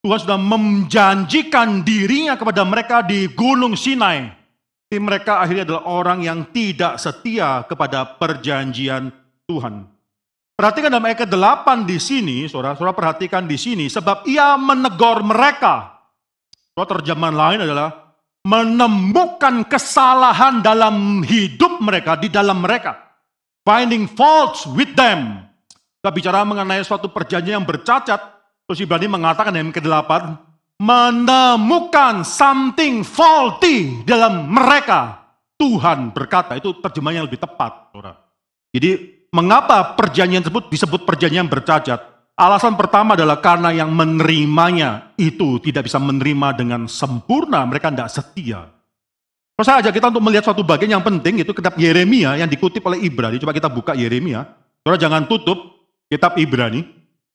Tuhan sudah menjanjikan dirinya kepada mereka di Gunung Sinai. Tapi mereka akhirnya adalah orang yang tidak setia kepada perjanjian Tuhan. Perhatikan dalam ayat ke-8 di sini, saudara, saudara perhatikan di sini, sebab ia menegur mereka. Saudara terjemahan lain adalah menemukan kesalahan dalam hidup mereka, di dalam mereka. Finding faults with them. Kita bicara mengenai suatu perjanjian yang bercacat, terus Ibrani mengatakan yang ke-8, menemukan something faulty dalam mereka. Tuhan berkata, itu terjemahan yang lebih tepat. Saudara. Jadi mengapa perjanjian tersebut disebut perjanjian bercacat? Alasan pertama adalah karena yang menerimanya itu tidak bisa menerima dengan sempurna, mereka tidak setia. Kalau saya ajak kita untuk melihat suatu bagian yang penting, itu kitab Yeremia yang dikutip oleh Ibrani. Coba kita buka Yeremia. Saudara jangan tutup kitab Ibrani.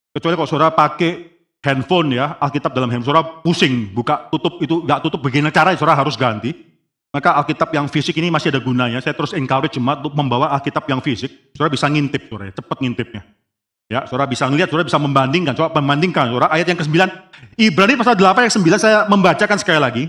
Kecuali kalau saudara pakai handphone ya, Alkitab dalam handphone, saudara pusing, buka tutup itu, nggak tutup begini cara, saudara harus ganti. Maka Alkitab yang fisik ini masih ada gunanya. Saya terus encourage jemaat untuk membawa Alkitab yang fisik. Saudara bisa ngintip, saudara. Cepat ngintipnya. Ya, saudara bisa ngelihat, saudara bisa membandingkan. Coba membandingkan, saudara. Ayat yang ke-9. Ibrani pasal 8 ayat 9 saya membacakan sekali lagi.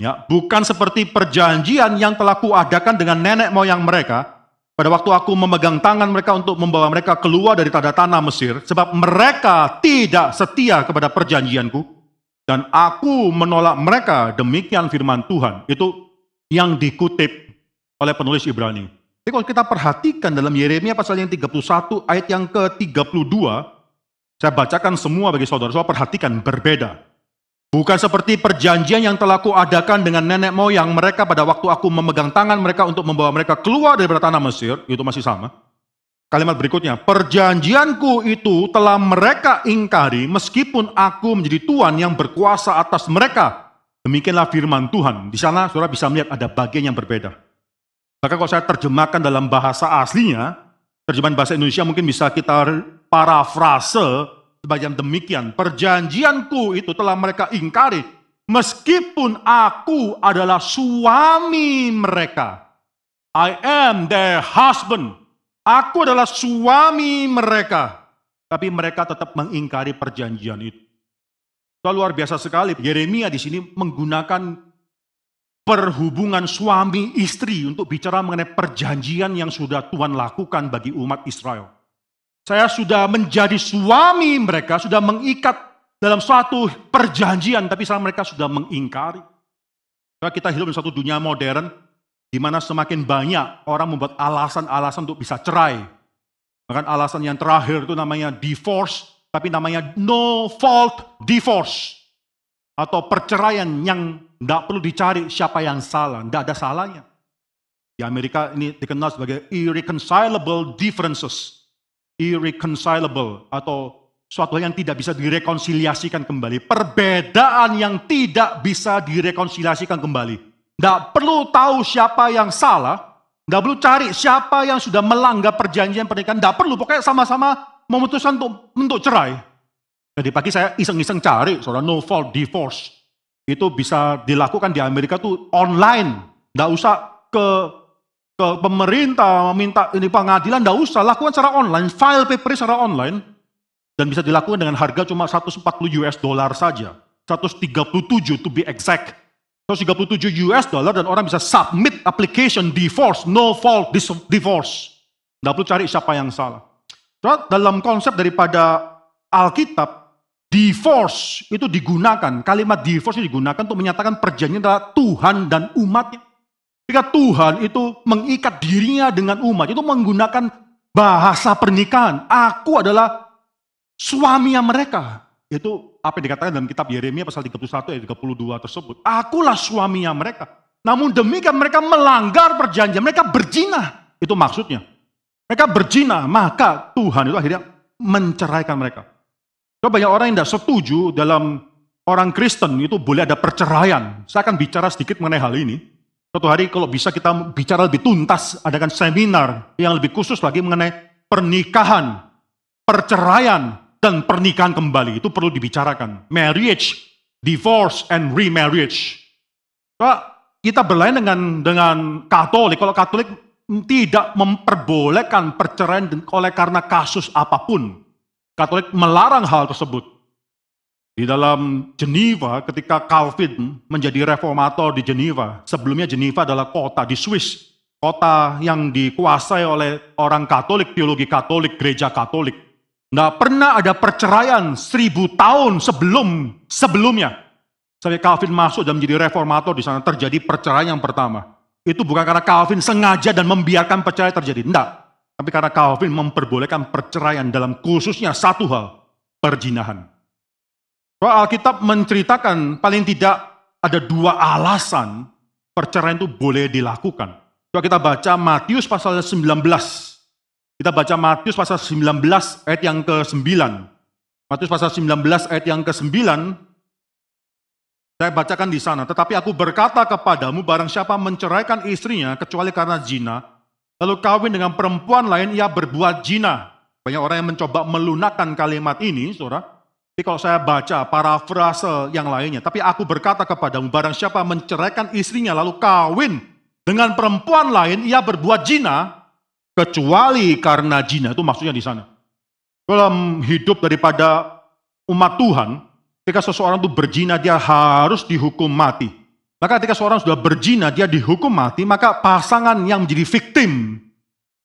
Ya, bukan seperti perjanjian yang telah kuadakan dengan nenek moyang mereka pada waktu aku memegang tangan mereka untuk membawa mereka keluar dari tanda tanah Mesir, sebab mereka tidak setia kepada perjanjianku, dan aku menolak mereka, demikian firman Tuhan. Itu yang dikutip oleh penulis Ibrani. Jadi kalau kita perhatikan dalam Yeremia pasal yang 31 ayat yang ke-32, saya bacakan semua bagi saudara-saudara perhatikan berbeda. Bukan seperti perjanjian yang telah kuadakan dengan nenek moyang mereka pada waktu aku memegang tangan mereka untuk membawa mereka keluar dari tanah Mesir, itu masih sama. Kalimat berikutnya, perjanjianku itu telah mereka ingkari meskipun aku menjadi Tuhan yang berkuasa atas mereka Demikianlah firman Tuhan. Di sana saudara bisa melihat ada bagian yang berbeda. Maka kalau saya terjemahkan dalam bahasa aslinya, terjemahan bahasa Indonesia mungkin bisa kita parafrase sebagian demikian. Perjanjianku itu telah mereka ingkari. Meskipun aku adalah suami mereka. I am their husband. Aku adalah suami mereka. Tapi mereka tetap mengingkari perjanjian itu. Luar biasa sekali. Yeremia di sini menggunakan perhubungan suami istri untuk bicara mengenai perjanjian yang sudah Tuhan lakukan bagi umat Israel. Saya sudah menjadi suami mereka, sudah mengikat dalam suatu perjanjian, tapi sekarang mereka sudah mengingkari. Kita hidup di satu dunia modern, di mana semakin banyak orang membuat alasan-alasan untuk bisa cerai. Bahkan alasan yang terakhir itu namanya divorce, tapi namanya no fault divorce. Atau perceraian yang tidak perlu dicari siapa yang salah, tidak ada salahnya. Di Amerika ini dikenal sebagai irreconcilable differences. Irreconcilable atau suatu yang tidak bisa direkonsiliasikan kembali. Perbedaan yang tidak bisa direkonsiliasikan kembali. Tidak perlu tahu siapa yang salah, tidak perlu cari siapa yang sudah melanggar perjanjian pernikahan, tidak perlu. Pokoknya sama-sama memutuskan untuk, untuk cerai. Jadi pagi saya iseng-iseng cari, soal no fault divorce. Itu bisa dilakukan di Amerika tuh online. Tidak usah ke ke pemerintah meminta ini pengadilan, tidak usah. Lakukan secara online, file paper secara online. Dan bisa dilakukan dengan harga cuma 140 US dollar saja. 137 to be exact. 137 US dollar dan orang bisa submit application divorce, no fault divorce. Tidak perlu cari siapa yang salah. Dalam konsep daripada Alkitab, divorce itu digunakan, kalimat divorce itu digunakan untuk menyatakan perjanjian adalah Tuhan dan umatnya. Ketika Tuhan itu mengikat dirinya dengan umat, itu menggunakan bahasa pernikahan. Aku adalah suaminya mereka. Itu apa yang dikatakan dalam kitab Yeremia pasal 31 ayat 32 tersebut. Akulah suaminya mereka. Namun demikian mereka melanggar perjanjian, mereka berzina. Itu maksudnya. Mereka berzina, maka Tuhan itu akhirnya menceraikan mereka. Coba banyak orang yang tidak setuju dalam orang Kristen itu boleh ada perceraian. Saya akan bicara sedikit mengenai hal ini. Suatu hari kalau bisa kita bicara lebih tuntas, adakan seminar yang lebih khusus lagi mengenai pernikahan, perceraian, dan pernikahan kembali. Itu perlu dibicarakan. Marriage, divorce, and remarriage. Kita berlain dengan dengan Katolik. Kalau Katolik tidak memperbolehkan perceraian oleh karena kasus apa pun. Katolik melarang hal tersebut. Di dalam Geneva, ketika Calvin menjadi reformator di Geneva, sebelumnya Geneva adalah kota di Swiss, kota yang dikuasai oleh orang Katolik, teologi Katolik, gereja Katolik. Nggak pernah ada perceraian seribu tahun sebelum sebelumnya. Sampai Calvin masuk dan menjadi reformator di sana terjadi perceraian yang pertama. Itu bukan karena Calvin sengaja dan membiarkan perceraian terjadi. Enggak. Tapi karena Calvin memperbolehkan perceraian dalam khususnya satu hal, perjinahan. Alkitab menceritakan paling tidak ada dua alasan perceraian itu boleh dilakukan. Coba kita baca Matius pasal 19. Kita baca Matius pasal 19 ayat yang ke-9. Matius pasal 19 ayat yang ke-9. Saya bacakan di sana. Tetapi aku berkata kepadamu, barang siapa menceraikan istrinya kecuali karena zina, lalu kawin dengan perempuan lain, ia berbuat zina. Banyak orang yang mencoba melunakkan kalimat ini, saudara. Tapi kalau saya baca parafrase yang lainnya, tapi aku berkata kepadamu, barang siapa menceraikan istrinya lalu kawin dengan perempuan lain, ia berbuat jina, kecuali karena jina, itu maksudnya di sana. Dalam hidup daripada umat Tuhan, ketika seseorang itu berzina, dia harus dihukum mati. Maka ketika seorang sudah berzina, dia dihukum mati, maka pasangan yang menjadi victim,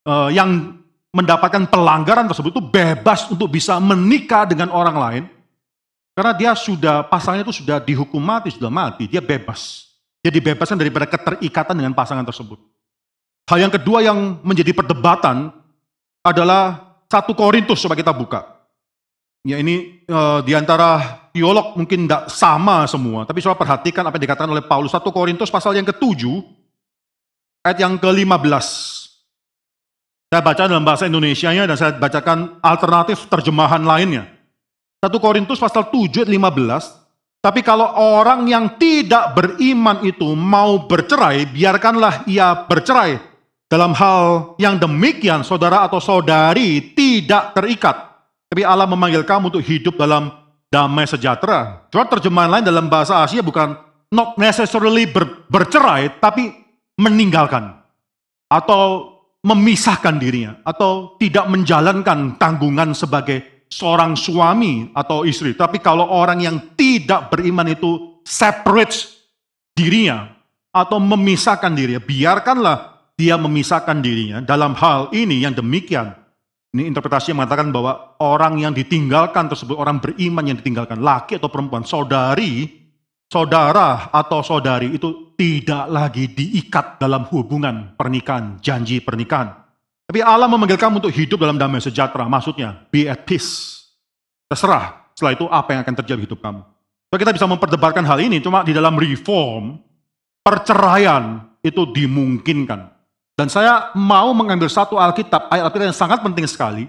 uh, yang mendapatkan pelanggaran tersebut itu bebas untuk bisa menikah dengan orang lain, karena dia sudah, pasangannya itu sudah dihukum mati, sudah mati, dia bebas. Dia dibebaskan daripada keterikatan dengan pasangan tersebut. Hal yang kedua yang menjadi perdebatan adalah satu Korintus, coba kita buka. Ya ini e, di antara teolog mungkin tidak sama semua, tapi coba perhatikan apa yang dikatakan oleh Paulus. Satu Korintus pasal yang ketujuh, ayat yang ke-15. Saya baca dalam bahasa Indonesia-nya dan saya bacakan alternatif terjemahan lainnya. 1 Korintus pasal 7 ayat 15. Tapi kalau orang yang tidak beriman itu mau bercerai, biarkanlah ia bercerai. Dalam hal yang demikian, saudara atau saudari tidak terikat. Tapi Allah memanggil kamu untuk hidup dalam damai sejahtera. Coba terjemahan lain dalam bahasa Asia bukan not necessarily ber, bercerai, tapi meninggalkan. Atau memisahkan dirinya. Atau tidak menjalankan tanggungan sebagai seorang suami atau istri. Tapi kalau orang yang tidak beriman itu separate dirinya atau memisahkan dirinya, biarkanlah dia memisahkan dirinya dalam hal ini yang demikian. Ini interpretasi yang mengatakan bahwa orang yang ditinggalkan tersebut, orang beriman yang ditinggalkan, laki atau perempuan, saudari, saudara atau saudari itu tidak lagi diikat dalam hubungan pernikahan, janji pernikahan. Tapi Allah memanggil kamu untuk hidup dalam damai sejahtera, maksudnya be at peace. Terserah setelah itu apa yang akan terjadi hidup kamu. So, kita bisa memperdebatkan hal ini, cuma di dalam reform, perceraian itu dimungkinkan. Dan saya mau mengambil satu Alkitab, ayat Alkitab yang sangat penting sekali.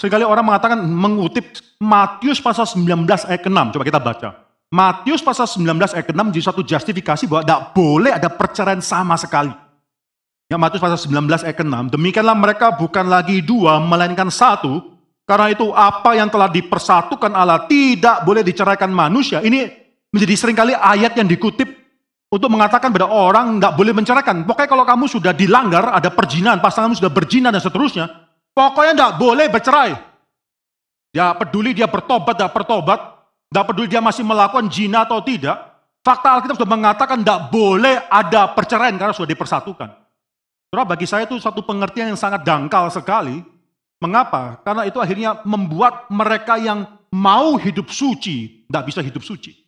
Sekali orang mengatakan mengutip Matius pasal 19 ayat ke-6. Coba kita baca. Matius pasal 19 ayat ke-6 jadi satu justifikasi bahwa tidak boleh ada perceraian sama sekali. Ya Matius pasal 19 ayat ke-6. Demikianlah mereka bukan lagi dua, melainkan satu. Karena itu apa yang telah dipersatukan Allah tidak boleh diceraikan manusia. Ini menjadi sering kali ayat yang dikutip untuk mengatakan pada orang nggak boleh menceraikan. Pokoknya kalau kamu sudah dilanggar, ada perjinahan, pasanganmu sudah berzina dan seterusnya, pokoknya nggak boleh bercerai. Dia peduli dia bertobat, tidak bertobat, nggak peduli dia masih melakukan zina atau tidak. Fakta Alkitab sudah mengatakan tidak boleh ada perceraian karena sudah dipersatukan. Karena bagi saya itu satu pengertian yang sangat dangkal sekali. Mengapa? Karena itu akhirnya membuat mereka yang mau hidup suci, tidak bisa hidup suci.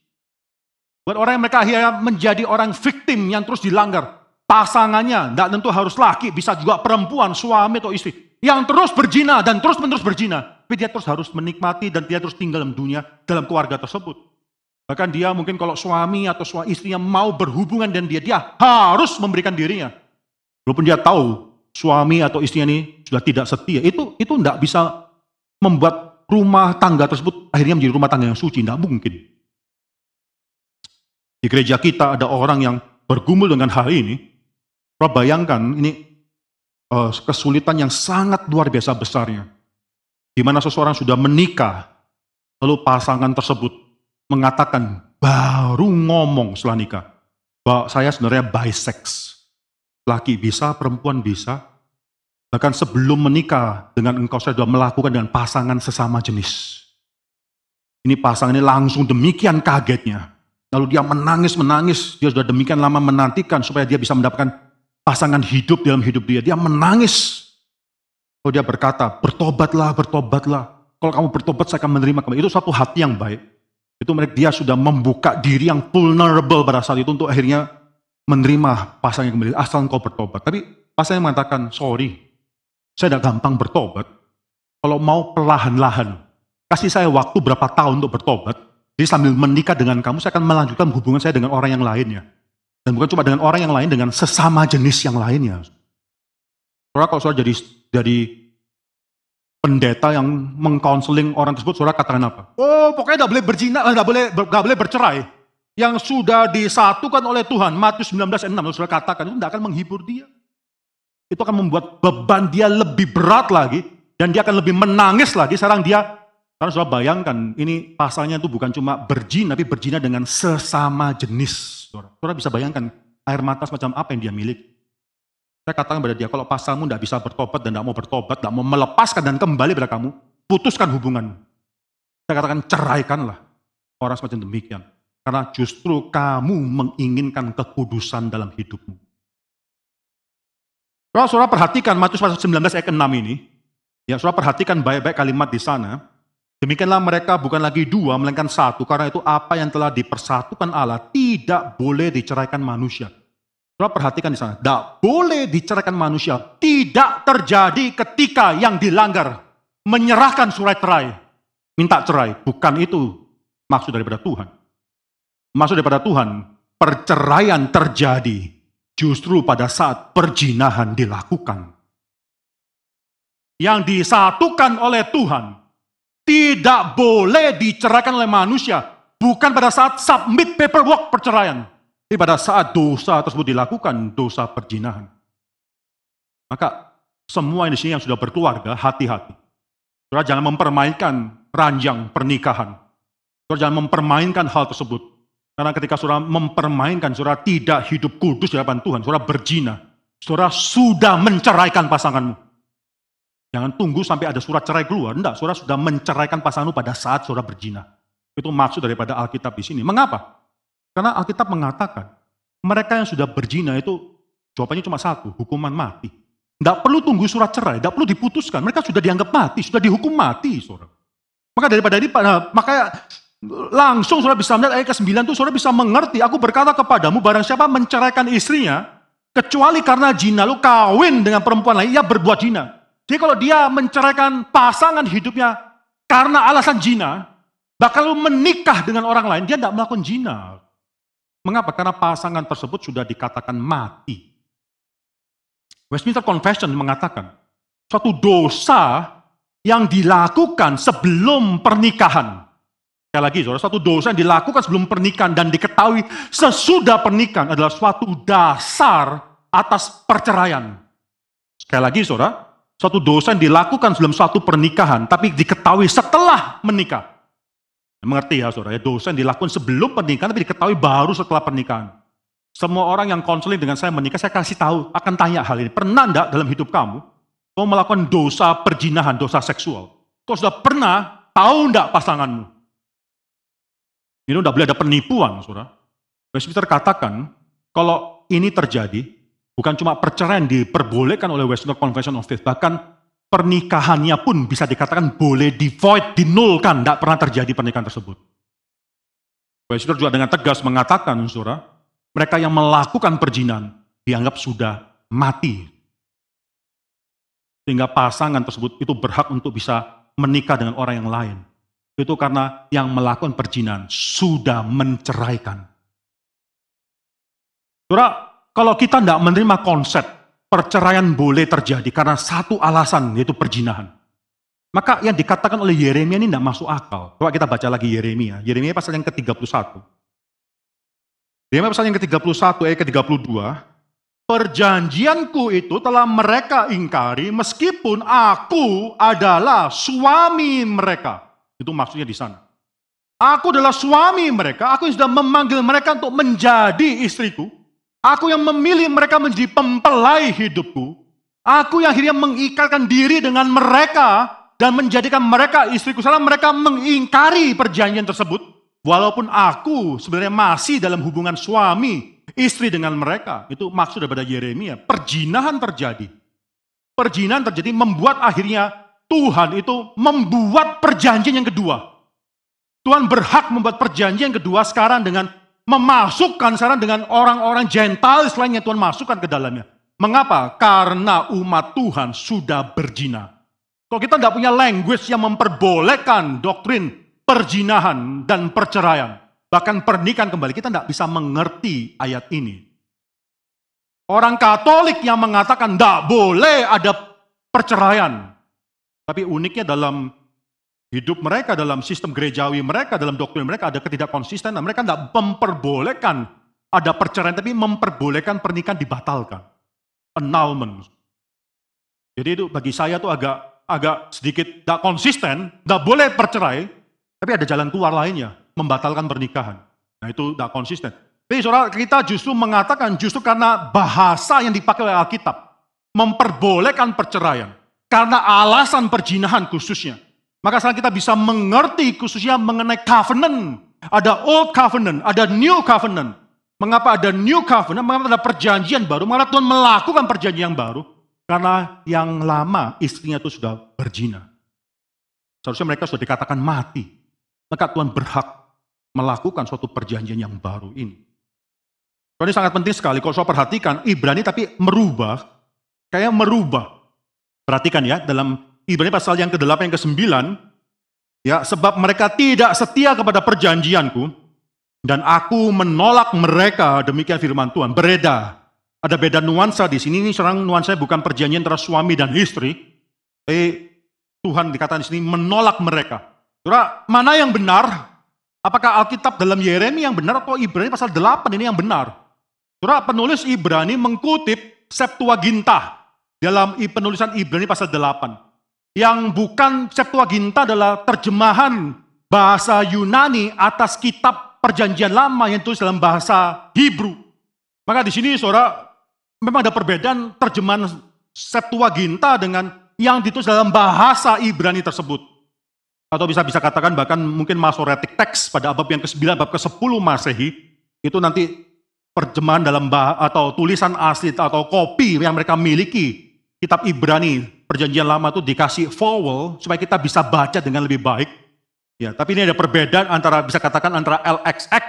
Buat orang yang mereka akhirnya menjadi orang victim yang terus dilanggar. Pasangannya, tidak tentu harus laki, bisa juga perempuan, suami atau istri. Yang terus berzina dan terus menerus berzina. Tapi dia terus harus menikmati dan dia terus tinggal dalam dunia, dalam keluarga tersebut. Bahkan dia mungkin kalau suami atau suami istrinya mau berhubungan dengan dia, dia harus memberikan dirinya. Walaupun dia tahu suami atau istrinya ini sudah tidak setia, itu itu tidak bisa membuat rumah tangga tersebut akhirnya menjadi rumah tangga yang suci, tidak mungkin. Di gereja kita ada orang yang bergumul dengan hal ini. Coba bayangkan ini uh, kesulitan yang sangat luar biasa besarnya. Di mana seseorang sudah menikah, lalu pasangan tersebut mengatakan baru ngomong setelah nikah, bahwa saya sebenarnya bisex. Laki bisa, perempuan bisa. Bahkan sebelum menikah dengan engkau saya sudah melakukan dengan pasangan sesama jenis. Ini pasangan ini langsung demikian kagetnya. Lalu dia menangis-menangis, dia sudah demikian lama menantikan supaya dia bisa mendapatkan pasangan hidup dalam hidup dia. Dia menangis. Kalau dia berkata, bertobatlah, bertobatlah. Kalau kamu bertobat, saya akan menerima kamu. Itu satu hati yang baik. Itu mereka dia sudah membuka diri yang vulnerable pada saat itu untuk akhirnya menerima pasangan kembali. Asal engkau bertobat. Tapi pasangan mengatakan, sorry, saya tidak gampang bertobat. Kalau mau perlahan-lahan, kasih saya waktu berapa tahun untuk bertobat, jadi sambil menikah dengan kamu, saya akan melanjutkan hubungan saya dengan orang yang lainnya. Dan bukan cuma dengan orang yang lain, dengan sesama jenis yang lainnya. Saudara kalau saudara jadi, jadi pendeta yang mengkonseling orang tersebut, saudara katakan apa? Oh pokoknya tidak boleh berzina, tidak boleh, boleh bercerai. Yang sudah disatukan oleh Tuhan, Matius 19 6, saudara katakan, itu tidak akan menghibur dia. Itu akan membuat beban dia lebih berat lagi, dan dia akan lebih menangis lagi. Sekarang dia karena sudah bayangkan, ini pasalnya itu bukan cuma berzina, tapi berzina dengan sesama jenis. Saudara, bisa bayangkan air mata semacam apa yang dia miliki. Saya katakan pada dia, kalau pasalmu tidak bisa bertobat dan tidak mau bertobat, tidak mau melepaskan dan kembali pada kamu, putuskan hubungan. Saya katakan ceraikanlah orang semacam demikian. Karena justru kamu menginginkan kekudusan dalam hidupmu. Kalau saudara perhatikan Matius pasal 19 ayat 6 ini, ya saudara perhatikan baik-baik kalimat di sana, Demikianlah mereka bukan lagi dua, melainkan satu. Karena itu apa yang telah dipersatukan Allah tidak boleh diceraikan manusia. Coba perhatikan di sana. Tidak boleh diceraikan manusia. Tidak terjadi ketika yang dilanggar. Menyerahkan surat cerai. Minta cerai. Bukan itu maksud daripada Tuhan. Maksud daripada Tuhan, perceraian terjadi justru pada saat perjinahan dilakukan. Yang disatukan oleh Tuhan tidak boleh diceraikan oleh manusia. Bukan pada saat submit paperwork perceraian. Tapi pada saat dosa tersebut dilakukan, dosa perjinahan. Maka semua di sini yang sudah berkeluarga, hati-hati. Saudara jangan mempermainkan ranjang pernikahan. Saudara jangan mempermainkan hal tersebut. Karena ketika saudara mempermainkan, saudara tidak hidup kudus di hadapan Tuhan, saudara berzina. Saudara sudah menceraikan pasanganmu. Jangan tunggu sampai ada surat cerai keluar. Tidak, saudara sudah menceraikan pasanganmu pada saat saudara berzina. Itu maksud daripada Alkitab di sini. Mengapa? Karena Alkitab mengatakan, mereka yang sudah berzina itu jawabannya cuma satu, hukuman mati. Tidak perlu tunggu surat cerai, tidak perlu diputuskan. Mereka sudah dianggap mati, sudah dihukum mati, saudara. Maka daripada ini, nah, makanya langsung saudara bisa melihat ayat ke-9 itu saudara bisa mengerti. Aku berkata kepadamu, barang siapa menceraikan istrinya, kecuali karena jina, lu kawin dengan perempuan lain, ia berbuat jina. Jadi kalau dia menceraikan pasangan hidupnya karena alasan jina, bakal menikah dengan orang lain, dia tidak melakukan jina. Mengapa? Karena pasangan tersebut sudah dikatakan mati. Westminster Confession mengatakan, suatu dosa yang dilakukan sebelum pernikahan. Sekali lagi, suatu dosa yang dilakukan sebelum pernikahan dan diketahui sesudah pernikahan adalah suatu dasar atas perceraian. Sekali lagi, saudara, suatu dosa yang dilakukan sebelum suatu pernikahan, tapi diketahui setelah menikah. Mengerti ya, saudara? Ya, dosa yang dilakukan sebelum pernikahan, tapi diketahui baru setelah pernikahan. Semua orang yang konseling dengan saya menikah, saya kasih tahu, akan tanya hal ini. Pernah enggak dalam hidup kamu, kamu melakukan dosa perjinahan, dosa seksual? Kau sudah pernah tahu enggak pasanganmu? Ini udah boleh ada penipuan, saudara. Westminster katakan, kalau ini terjadi, bukan cuma perceraian diperbolehkan oleh Westminster Convention of Faith, bahkan pernikahannya pun bisa dikatakan boleh di void, dinulkan, tidak pernah terjadi pernikahan tersebut. Westminster juga dengan tegas mengatakan, saudara, mereka yang melakukan perjinan dianggap sudah mati. Sehingga pasangan tersebut itu berhak untuk bisa menikah dengan orang yang lain. Itu karena yang melakukan perjinan sudah menceraikan. Saudara, kalau kita tidak menerima konsep perceraian boleh terjadi karena satu alasan yaitu perjinahan. Maka yang dikatakan oleh Yeremia ini tidak masuk akal. Coba kita baca lagi Yeremia. Yeremia pasal yang ke-31. Yeremia pasal yang ke-31 ayat ke-32, Perjanjianku itu telah mereka ingkari meskipun aku adalah suami mereka. Itu maksudnya di sana. Aku adalah suami mereka, aku yang sudah memanggil mereka untuk menjadi istriku. Aku yang memilih mereka menjadi pempelai hidupku. Aku yang akhirnya mengikatkan diri dengan mereka dan menjadikan mereka istriku. Salah mereka mengingkari perjanjian tersebut. Walaupun aku sebenarnya masih dalam hubungan suami istri dengan mereka. Itu maksud daripada Yeremia. Perjinahan terjadi. Perjinahan terjadi membuat akhirnya Tuhan itu membuat perjanjian yang kedua. Tuhan berhak membuat perjanjian kedua sekarang dengan memasukkan sekarang dengan orang-orang jentalis lainnya Tuhan masukkan ke dalamnya. Mengapa? Karena umat Tuhan sudah berzina. Kalau kita tidak punya language yang memperbolehkan doktrin perjinahan dan perceraian, bahkan pernikahan kembali, kita tidak bisa mengerti ayat ini. Orang Katolik yang mengatakan tidak boleh ada perceraian. Tapi uniknya dalam hidup mereka, dalam sistem gerejawi mereka, dalam doktrin mereka ada ketidakkonsistenan. Mereka tidak memperbolehkan ada perceraian, tapi memperbolehkan pernikahan dibatalkan. Annulment. Jadi itu bagi saya itu agak agak sedikit tidak konsisten, tidak boleh percerai, tapi ada jalan keluar lainnya, membatalkan pernikahan. Nah itu tidak konsisten. Jadi saudara, kita justru mengatakan justru karena bahasa yang dipakai oleh Alkitab, memperbolehkan perceraian. Karena alasan perjinahan khususnya. Maka sekarang kita bisa mengerti khususnya mengenai covenant. Ada old covenant, ada new covenant. Mengapa ada new covenant? Mengapa ada perjanjian baru? Mengapa Tuhan melakukan perjanjian yang baru? Karena yang lama istrinya itu sudah berzina. Seharusnya mereka sudah dikatakan mati. Maka Tuhan berhak melakukan suatu perjanjian yang baru ini. Ini sangat penting sekali kalau saya perhatikan Ibrani tapi merubah, kayak merubah. Perhatikan ya dalam Ibrani pasal yang ke-8 yang ke-9 ya sebab mereka tidak setia kepada perjanjianku dan aku menolak mereka demikian firman Tuhan. Bereda. Ada beda nuansa di sini ini serang nuansa bukan perjanjian antara suami dan istri. Eh Tuhan dikatakan di sini menolak mereka. Saudara, mana yang benar? Apakah Alkitab dalam Yeremia yang benar atau Ibrani pasal 8 ini yang benar? Saudara, penulis Ibrani mengkutip Septuaginta dalam penulisan Ibrani pasal 8. Yang bukan Septuaginta adalah terjemahan bahasa Yunani atas kitab perjanjian lama yang tulis dalam bahasa Hebrew. Maka di sini saudara, memang ada perbedaan terjemahan Septuaginta dengan yang ditulis dalam bahasa Ibrani tersebut. Atau bisa bisa katakan bahkan mungkin Masoretic text pada abad yang ke-9, abad ke-10 Masehi, itu nanti perjemahan dalam bah atau tulisan asli atau kopi yang mereka miliki kitab Ibrani perjanjian lama itu dikasih vowel supaya kita bisa baca dengan lebih baik. Ya, tapi ini ada perbedaan antara bisa katakan antara LXX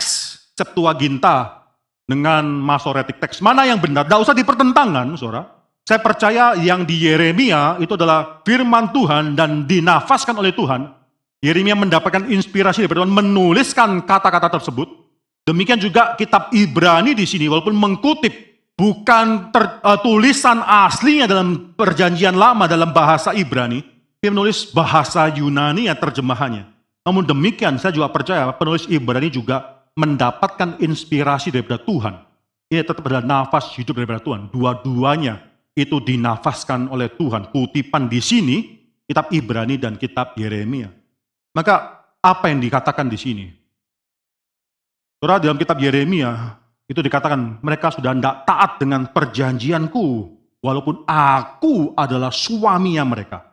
Septuaginta dengan Masoretic Text. Mana yang benar? Tidak usah dipertentangkan, saudara. Saya percaya yang di Yeremia itu adalah firman Tuhan dan dinafaskan oleh Tuhan. Yeremia mendapatkan inspirasi dari Tuhan menuliskan kata-kata tersebut. Demikian juga kitab Ibrani di sini walaupun mengkutip bukan ter, uh, tulisan aslinya dalam perjanjian lama dalam bahasa Ibrani, dia menulis bahasa Yunani ya terjemahannya. Namun demikian saya juga percaya penulis Ibrani juga mendapatkan inspirasi daripada Tuhan. Ini tetap adalah nafas hidup daripada Tuhan. Dua-duanya itu dinafaskan oleh Tuhan. Kutipan di sini kitab Ibrani dan kitab Yeremia. Maka apa yang dikatakan di sini? Saudara dalam kitab Yeremia itu dikatakan mereka sudah tidak taat dengan perjanjianku walaupun aku adalah suaminya mereka.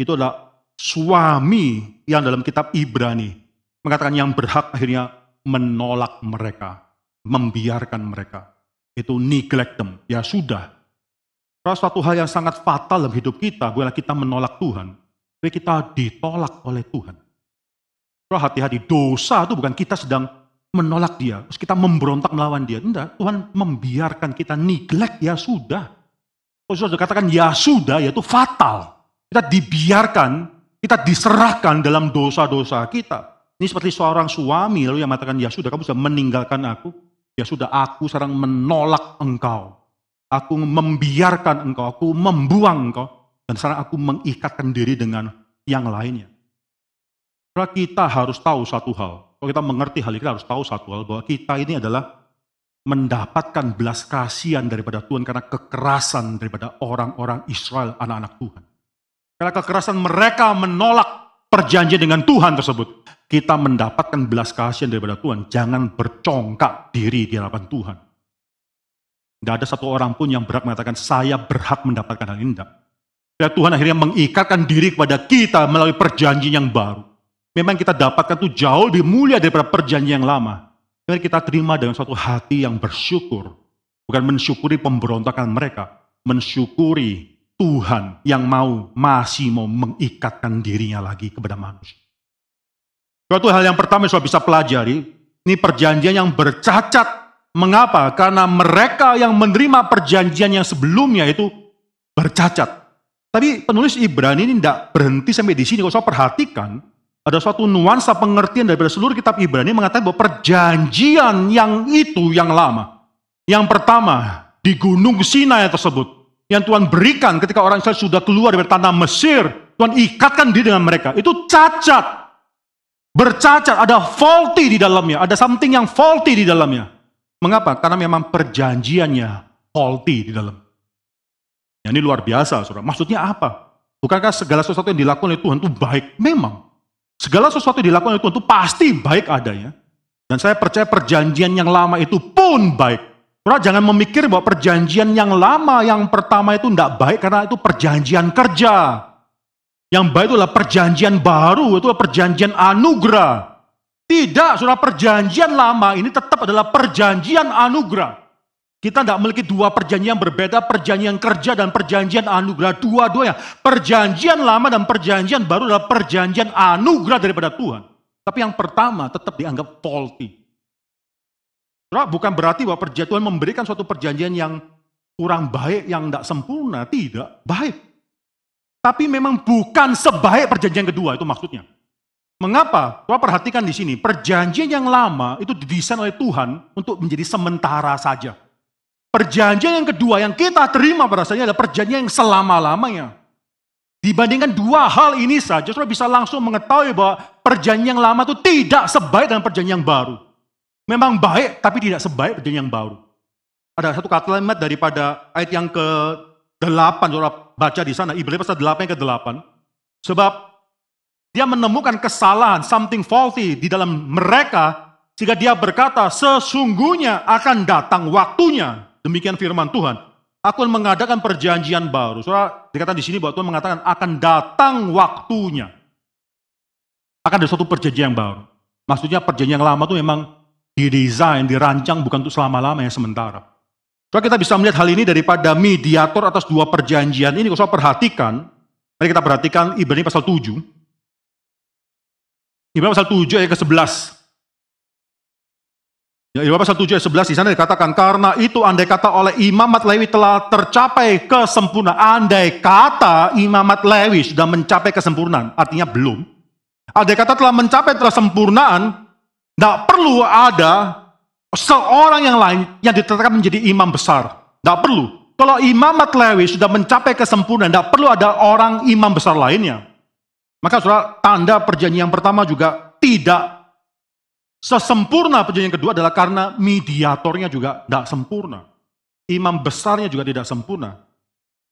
Itu adalah suami yang dalam kitab Ibrani mengatakan yang berhak akhirnya menolak mereka, membiarkan mereka. Itu neglect them. Ya sudah. Karena suatu hal yang sangat fatal dalam hidup kita, bukanlah kita menolak Tuhan, tapi kita ditolak oleh Tuhan. Kalau hati-hati, dosa itu bukan kita sedang menolak dia, terus kita memberontak melawan dia. Tidak, Tuhan membiarkan kita neglect, ya sudah. Kalau sudah katakan ya sudah, ya itu fatal. Kita dibiarkan kita diserahkan dalam dosa-dosa kita. Ini seperti seorang suami lalu yang mengatakan, ya sudah kamu sudah meninggalkan aku. Ya sudah aku sekarang menolak engkau. Aku membiarkan engkau, aku membuang engkau. Dan sekarang aku mengikatkan diri dengan yang lainnya. Kita harus tahu satu hal. Kalau kita mengerti hal ini, kita harus tahu satu hal. Bahwa kita ini adalah mendapatkan belas kasihan daripada Tuhan karena kekerasan daripada orang-orang Israel, anak-anak Tuhan. Karena kekerasan mereka menolak perjanjian dengan Tuhan tersebut. Kita mendapatkan belas kasihan daripada Tuhan. Jangan bercongkak diri di hadapan Tuhan. Tidak ada satu orang pun yang berhak mengatakan, saya berhak mendapatkan hal ini. Tidak. Ya Tuhan akhirnya mengikatkan diri kepada kita melalui perjanjian yang baru. Memang kita dapatkan itu jauh lebih mulia daripada perjanjian yang lama. Mari kita terima dengan suatu hati yang bersyukur. Bukan mensyukuri pemberontakan mereka. Mensyukuri Tuhan yang mau masih mau mengikatkan dirinya lagi kepada manusia. Suatu hal yang pertama yang bisa pelajari, ini perjanjian yang bercacat. Mengapa? Karena mereka yang menerima perjanjian yang sebelumnya itu bercacat. Tapi penulis Ibrani ini tidak berhenti sampai di sini. Kalau saya perhatikan, ada suatu nuansa pengertian daripada seluruh kitab Ibrani mengatakan bahwa perjanjian yang itu yang lama. Yang pertama, di gunung Sinai tersebut yang Tuhan berikan ketika orang Israel sudah keluar dari tanah Mesir, Tuhan ikatkan diri dengan mereka. Itu cacat. Bercacat, ada faulty di dalamnya, ada something yang faulty di dalamnya. Mengapa? Karena memang perjanjiannya faulty di dalam. Ya, ini luar biasa, saudara. Maksudnya apa? Bukankah segala sesuatu yang dilakukan oleh Tuhan itu baik? Memang. Segala sesuatu yang dilakukan oleh Tuhan itu pasti baik adanya. Dan saya percaya perjanjian yang lama itu pun baik. Saudara jangan memikir bahwa perjanjian yang lama yang pertama itu tidak baik karena itu perjanjian kerja. Yang baik itu adalah perjanjian baru, itu adalah perjanjian anugerah. Tidak, saudara perjanjian lama ini tetap adalah perjanjian anugerah. Kita tidak memiliki dua perjanjian berbeda, perjanjian kerja dan perjanjian anugerah. Dua-duanya, perjanjian lama dan perjanjian baru adalah perjanjian anugerah daripada Tuhan. Tapi yang pertama tetap dianggap faulty. Bukan berarti bahwa perjanjian Tuhan memberikan suatu perjanjian yang kurang baik, yang tidak sempurna. Tidak, baik. Tapi memang bukan sebaik perjanjian kedua, itu maksudnya. Mengapa? Coba perhatikan di sini, perjanjian yang lama itu didesain oleh Tuhan untuk menjadi sementara saja. Perjanjian yang kedua yang kita terima pada saatnya adalah perjanjian yang selama-lamanya. Dibandingkan dua hal ini saja, saudara bisa langsung mengetahui bahwa perjanjian yang lama itu tidak sebaik dengan perjanjian yang baru. Memang baik, tapi tidak sebaik perjanjian yang baru. Ada satu kalimat daripada ayat yang ke-8, saudara baca di sana, Ibrani pasal 8 yang ke-8. Sebab dia menemukan kesalahan, something faulty di dalam mereka, sehingga dia berkata, sesungguhnya akan datang waktunya. Demikian firman Tuhan. Aku akan mengadakan perjanjian baru. Saudara, dikatakan di sini bahwa Tuhan mengatakan akan datang waktunya. Akan ada suatu perjanjian yang baru. Maksudnya perjanjian yang lama itu memang didesain, dirancang bukan untuk selama-lamanya sementara. Saudara kita bisa melihat hal ini daripada mediator atas dua perjanjian ini. Kalau perhatikan, mari kita perhatikan Ibrani pasal 7. Ibrani pasal 7 ayat ke-11. Ya, Ibrani pasal 7 ayat 11 di sana dikatakan, karena itu andai kata oleh imamat Lewi telah tercapai kesempurnaan. Andai kata imamat Lewi sudah mencapai kesempurnaan, artinya belum. Andai kata telah mencapai kesempurnaan, tidak perlu ada seorang yang lain yang ditetapkan menjadi imam besar. Tidak perlu. Kalau imamat Lewi sudah mencapai kesempurnaan, tidak perlu ada orang imam besar lainnya. Maka saudara, tanda perjanjian pertama juga tidak sesempurna perjanjian kedua adalah karena mediatornya juga tidak sempurna. Imam besarnya juga tidak sempurna.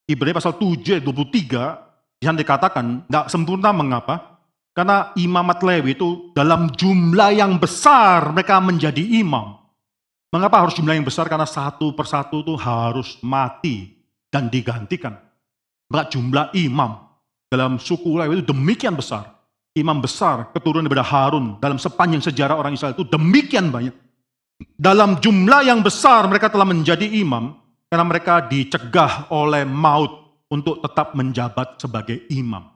Ibrani pasal 7 ayat 23 yang dikatakan tidak sempurna mengapa? Karena imamat Lewi itu dalam jumlah yang besar mereka menjadi imam. Mengapa harus jumlah yang besar? Karena satu persatu itu harus mati dan digantikan. Maka jumlah imam dalam suku Lewi itu demikian besar. Imam besar keturunan daripada Harun dalam sepanjang sejarah orang Israel itu demikian banyak. Dalam jumlah yang besar mereka telah menjadi imam karena mereka dicegah oleh maut untuk tetap menjabat sebagai imam.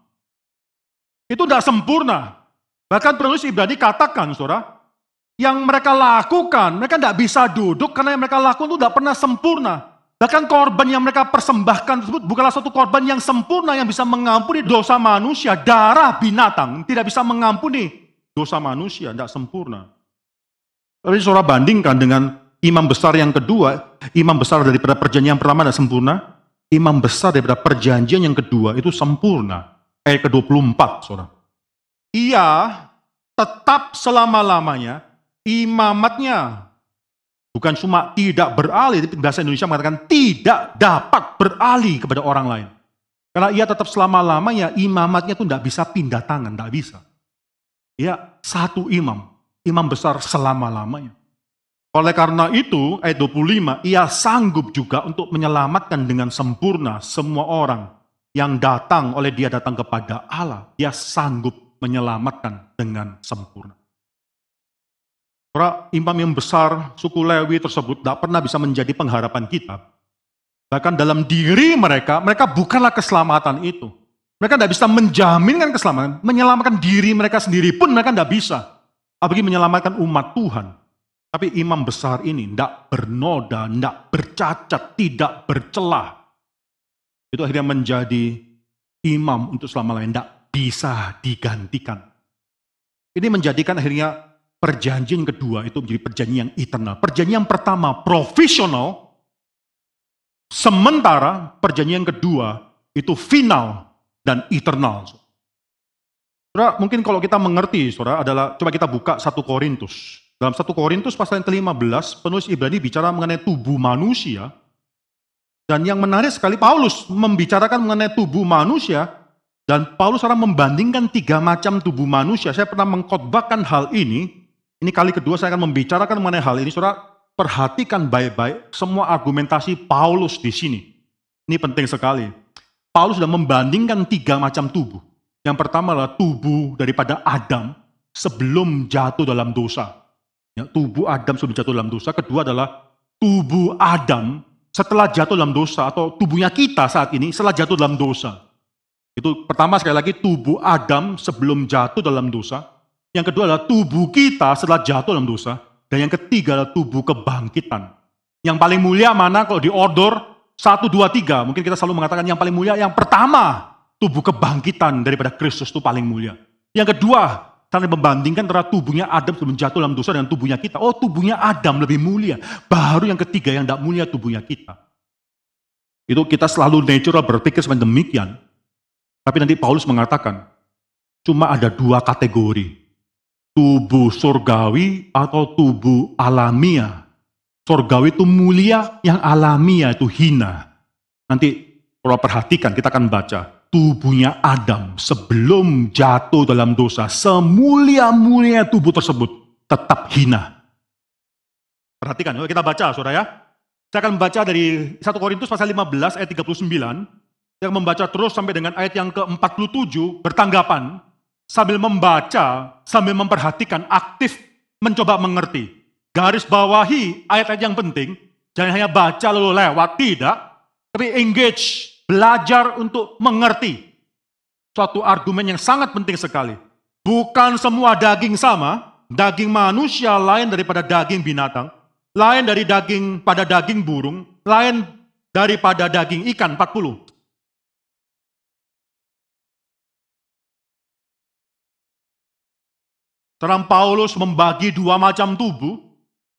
Itu tidak sempurna. Bahkan penulis Ibrani katakan, saudara, yang mereka lakukan, mereka tidak bisa duduk karena yang mereka lakukan itu tidak pernah sempurna. Bahkan korban yang mereka persembahkan tersebut bukanlah suatu korban yang sempurna yang bisa mengampuni dosa manusia. Darah binatang tidak bisa mengampuni dosa manusia, tidak sempurna. Tapi saudara bandingkan dengan imam besar yang kedua, imam besar daripada perjanjian yang pertama tidak sempurna, imam besar daripada perjanjian yang kedua itu sempurna. Ayat ke-24, saudara. Ia tetap selama-lamanya imamatnya. Bukan cuma tidak beralih, tapi bahasa Indonesia mengatakan tidak dapat beralih kepada orang lain. Karena ia tetap selama-lamanya imamatnya itu tidak bisa pindah tangan, tidak bisa. Ya, satu imam, imam besar selama-lamanya. Oleh karena itu, ayat 25, ia sanggup juga untuk menyelamatkan dengan sempurna semua orang yang datang oleh dia datang kepada Allah. Dia sanggup menyelamatkan dengan sempurna. Para imam yang besar suku Lewi tersebut tidak pernah bisa menjadi pengharapan kita. Bahkan dalam diri mereka, mereka bukanlah keselamatan itu. Mereka tidak bisa menjaminkan keselamatan, menyelamatkan diri mereka sendiri pun mereka tidak bisa. Apalagi menyelamatkan umat Tuhan. Tapi imam besar ini tidak bernoda, tidak bercacat, tidak bercelah. Itu akhirnya menjadi imam untuk selama-lamanya, tidak bisa digantikan. Ini menjadikan akhirnya perjanjian kedua itu menjadi perjanjian yang eternal. Perjanjian pertama profesional, sementara perjanjian kedua itu final dan eternal. Saudara, mungkin kalau kita mengerti, saudara, adalah coba kita buka satu Korintus. Dalam satu Korintus pasal yang ke-15, penulis Ibrani bicara mengenai tubuh manusia. Dan yang menarik sekali, Paulus membicarakan mengenai tubuh manusia, dan Paulus sekarang membandingkan tiga macam tubuh manusia. Saya pernah mengkhotbahkan hal ini, ini kali kedua saya akan membicarakan mengenai hal ini. Saudara, perhatikan baik-baik semua argumentasi Paulus di sini. Ini penting sekali. Paulus sudah membandingkan tiga macam tubuh. Yang pertama adalah tubuh daripada Adam sebelum jatuh dalam dosa. Ya, tubuh Adam sebelum jatuh dalam dosa. Kedua adalah tubuh Adam setelah jatuh dalam dosa atau tubuhnya kita saat ini setelah jatuh dalam dosa. Itu pertama sekali lagi tubuh Adam sebelum jatuh dalam dosa. Yang kedua adalah tubuh kita setelah jatuh dalam dosa. Dan yang ketiga adalah tubuh kebangkitan. Yang paling mulia mana kalau di order 1, 2, 3. Mungkin kita selalu mengatakan yang paling mulia yang pertama. Tubuh kebangkitan daripada Kristus itu paling mulia. Yang kedua, karena membandingkan antara tubuhnya Adam sebelum jatuh dalam dosa dengan tubuhnya kita. Oh tubuhnya Adam lebih mulia. Baru yang ketiga yang tidak mulia tubuhnya kita. Itu kita selalu natural berpikir seperti demikian. Tapi nanti Paulus mengatakan, cuma ada dua kategori tubuh surgawi atau tubuh alamiah. Surgawi itu mulia, yang alamiah itu hina. Nanti kalau perhatikan, kita akan baca. Tubuhnya Adam sebelum jatuh dalam dosa, semulia-mulia tubuh tersebut tetap hina. Perhatikan, kita baca saudara ya. Saya akan membaca dari 1 Korintus pasal 15 ayat 39. Yang membaca terus sampai dengan ayat yang ke-47 bertanggapan sambil membaca, sambil memperhatikan, aktif mencoba mengerti. Garis bawahi ayat-ayat yang penting, Jangan hanya baca lalu lewat, tidak. Tapi engage, belajar untuk mengerti. Suatu argumen yang sangat penting sekali. Bukan semua daging sama, daging manusia lain daripada daging binatang, lain dari daging pada daging burung, lain daripada daging ikan 40. Terang Paulus membagi dua macam tubuh,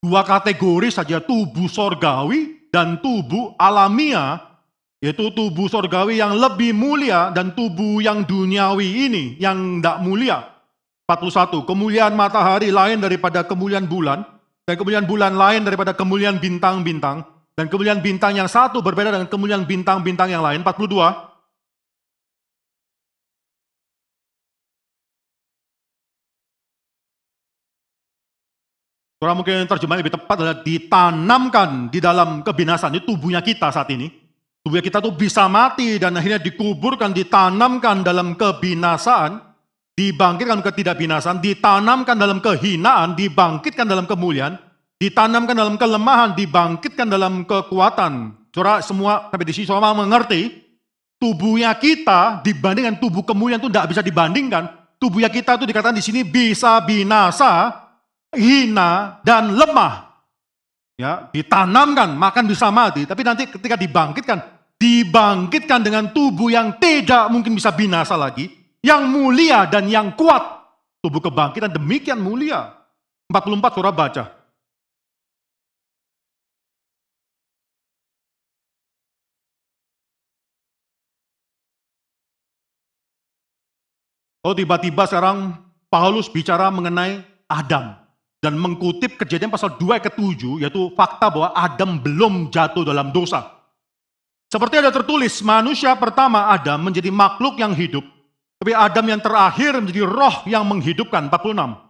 dua kategori saja tubuh sorgawi dan tubuh alamiah, yaitu tubuh sorgawi yang lebih mulia dan tubuh yang duniawi ini yang tidak mulia. 41. Kemuliaan matahari lain daripada kemuliaan bulan, dan kemuliaan bulan lain daripada kemuliaan bintang-bintang, dan kemuliaan bintang yang satu berbeda dengan kemuliaan bintang-bintang yang lain. 42. Orang mungkin terjemahan lebih tepat adalah ditanamkan di dalam kebinasan. Ini tubuhnya kita saat ini. Tubuhnya kita tuh bisa mati dan akhirnya dikuburkan, ditanamkan dalam kebinasaan, dibangkitkan ketidakbinasaan, ditanamkan dalam kehinaan, dibangkitkan dalam kemuliaan, ditanamkan dalam kelemahan, dibangkitkan dalam kekuatan. Saudara semua sampai di sini semua mengerti, tubuhnya kita dibandingkan tubuh kemuliaan itu tidak bisa dibandingkan. Tubuhnya kita itu dikatakan di sini bisa binasa, hina dan lemah. Ya, ditanamkan, makan bisa mati, tapi nanti ketika dibangkitkan, dibangkitkan dengan tubuh yang tidak mungkin bisa binasa lagi, yang mulia dan yang kuat. Tubuh kebangkitan demikian mulia. 44 surah baca. Oh tiba-tiba sekarang Paulus bicara mengenai Adam dan mengkutip kejadian pasal 2 ke 7 yaitu fakta bahwa Adam belum jatuh dalam dosa. Seperti ada tertulis, manusia pertama Adam menjadi makhluk yang hidup, tapi Adam yang terakhir menjadi roh yang menghidupkan 46.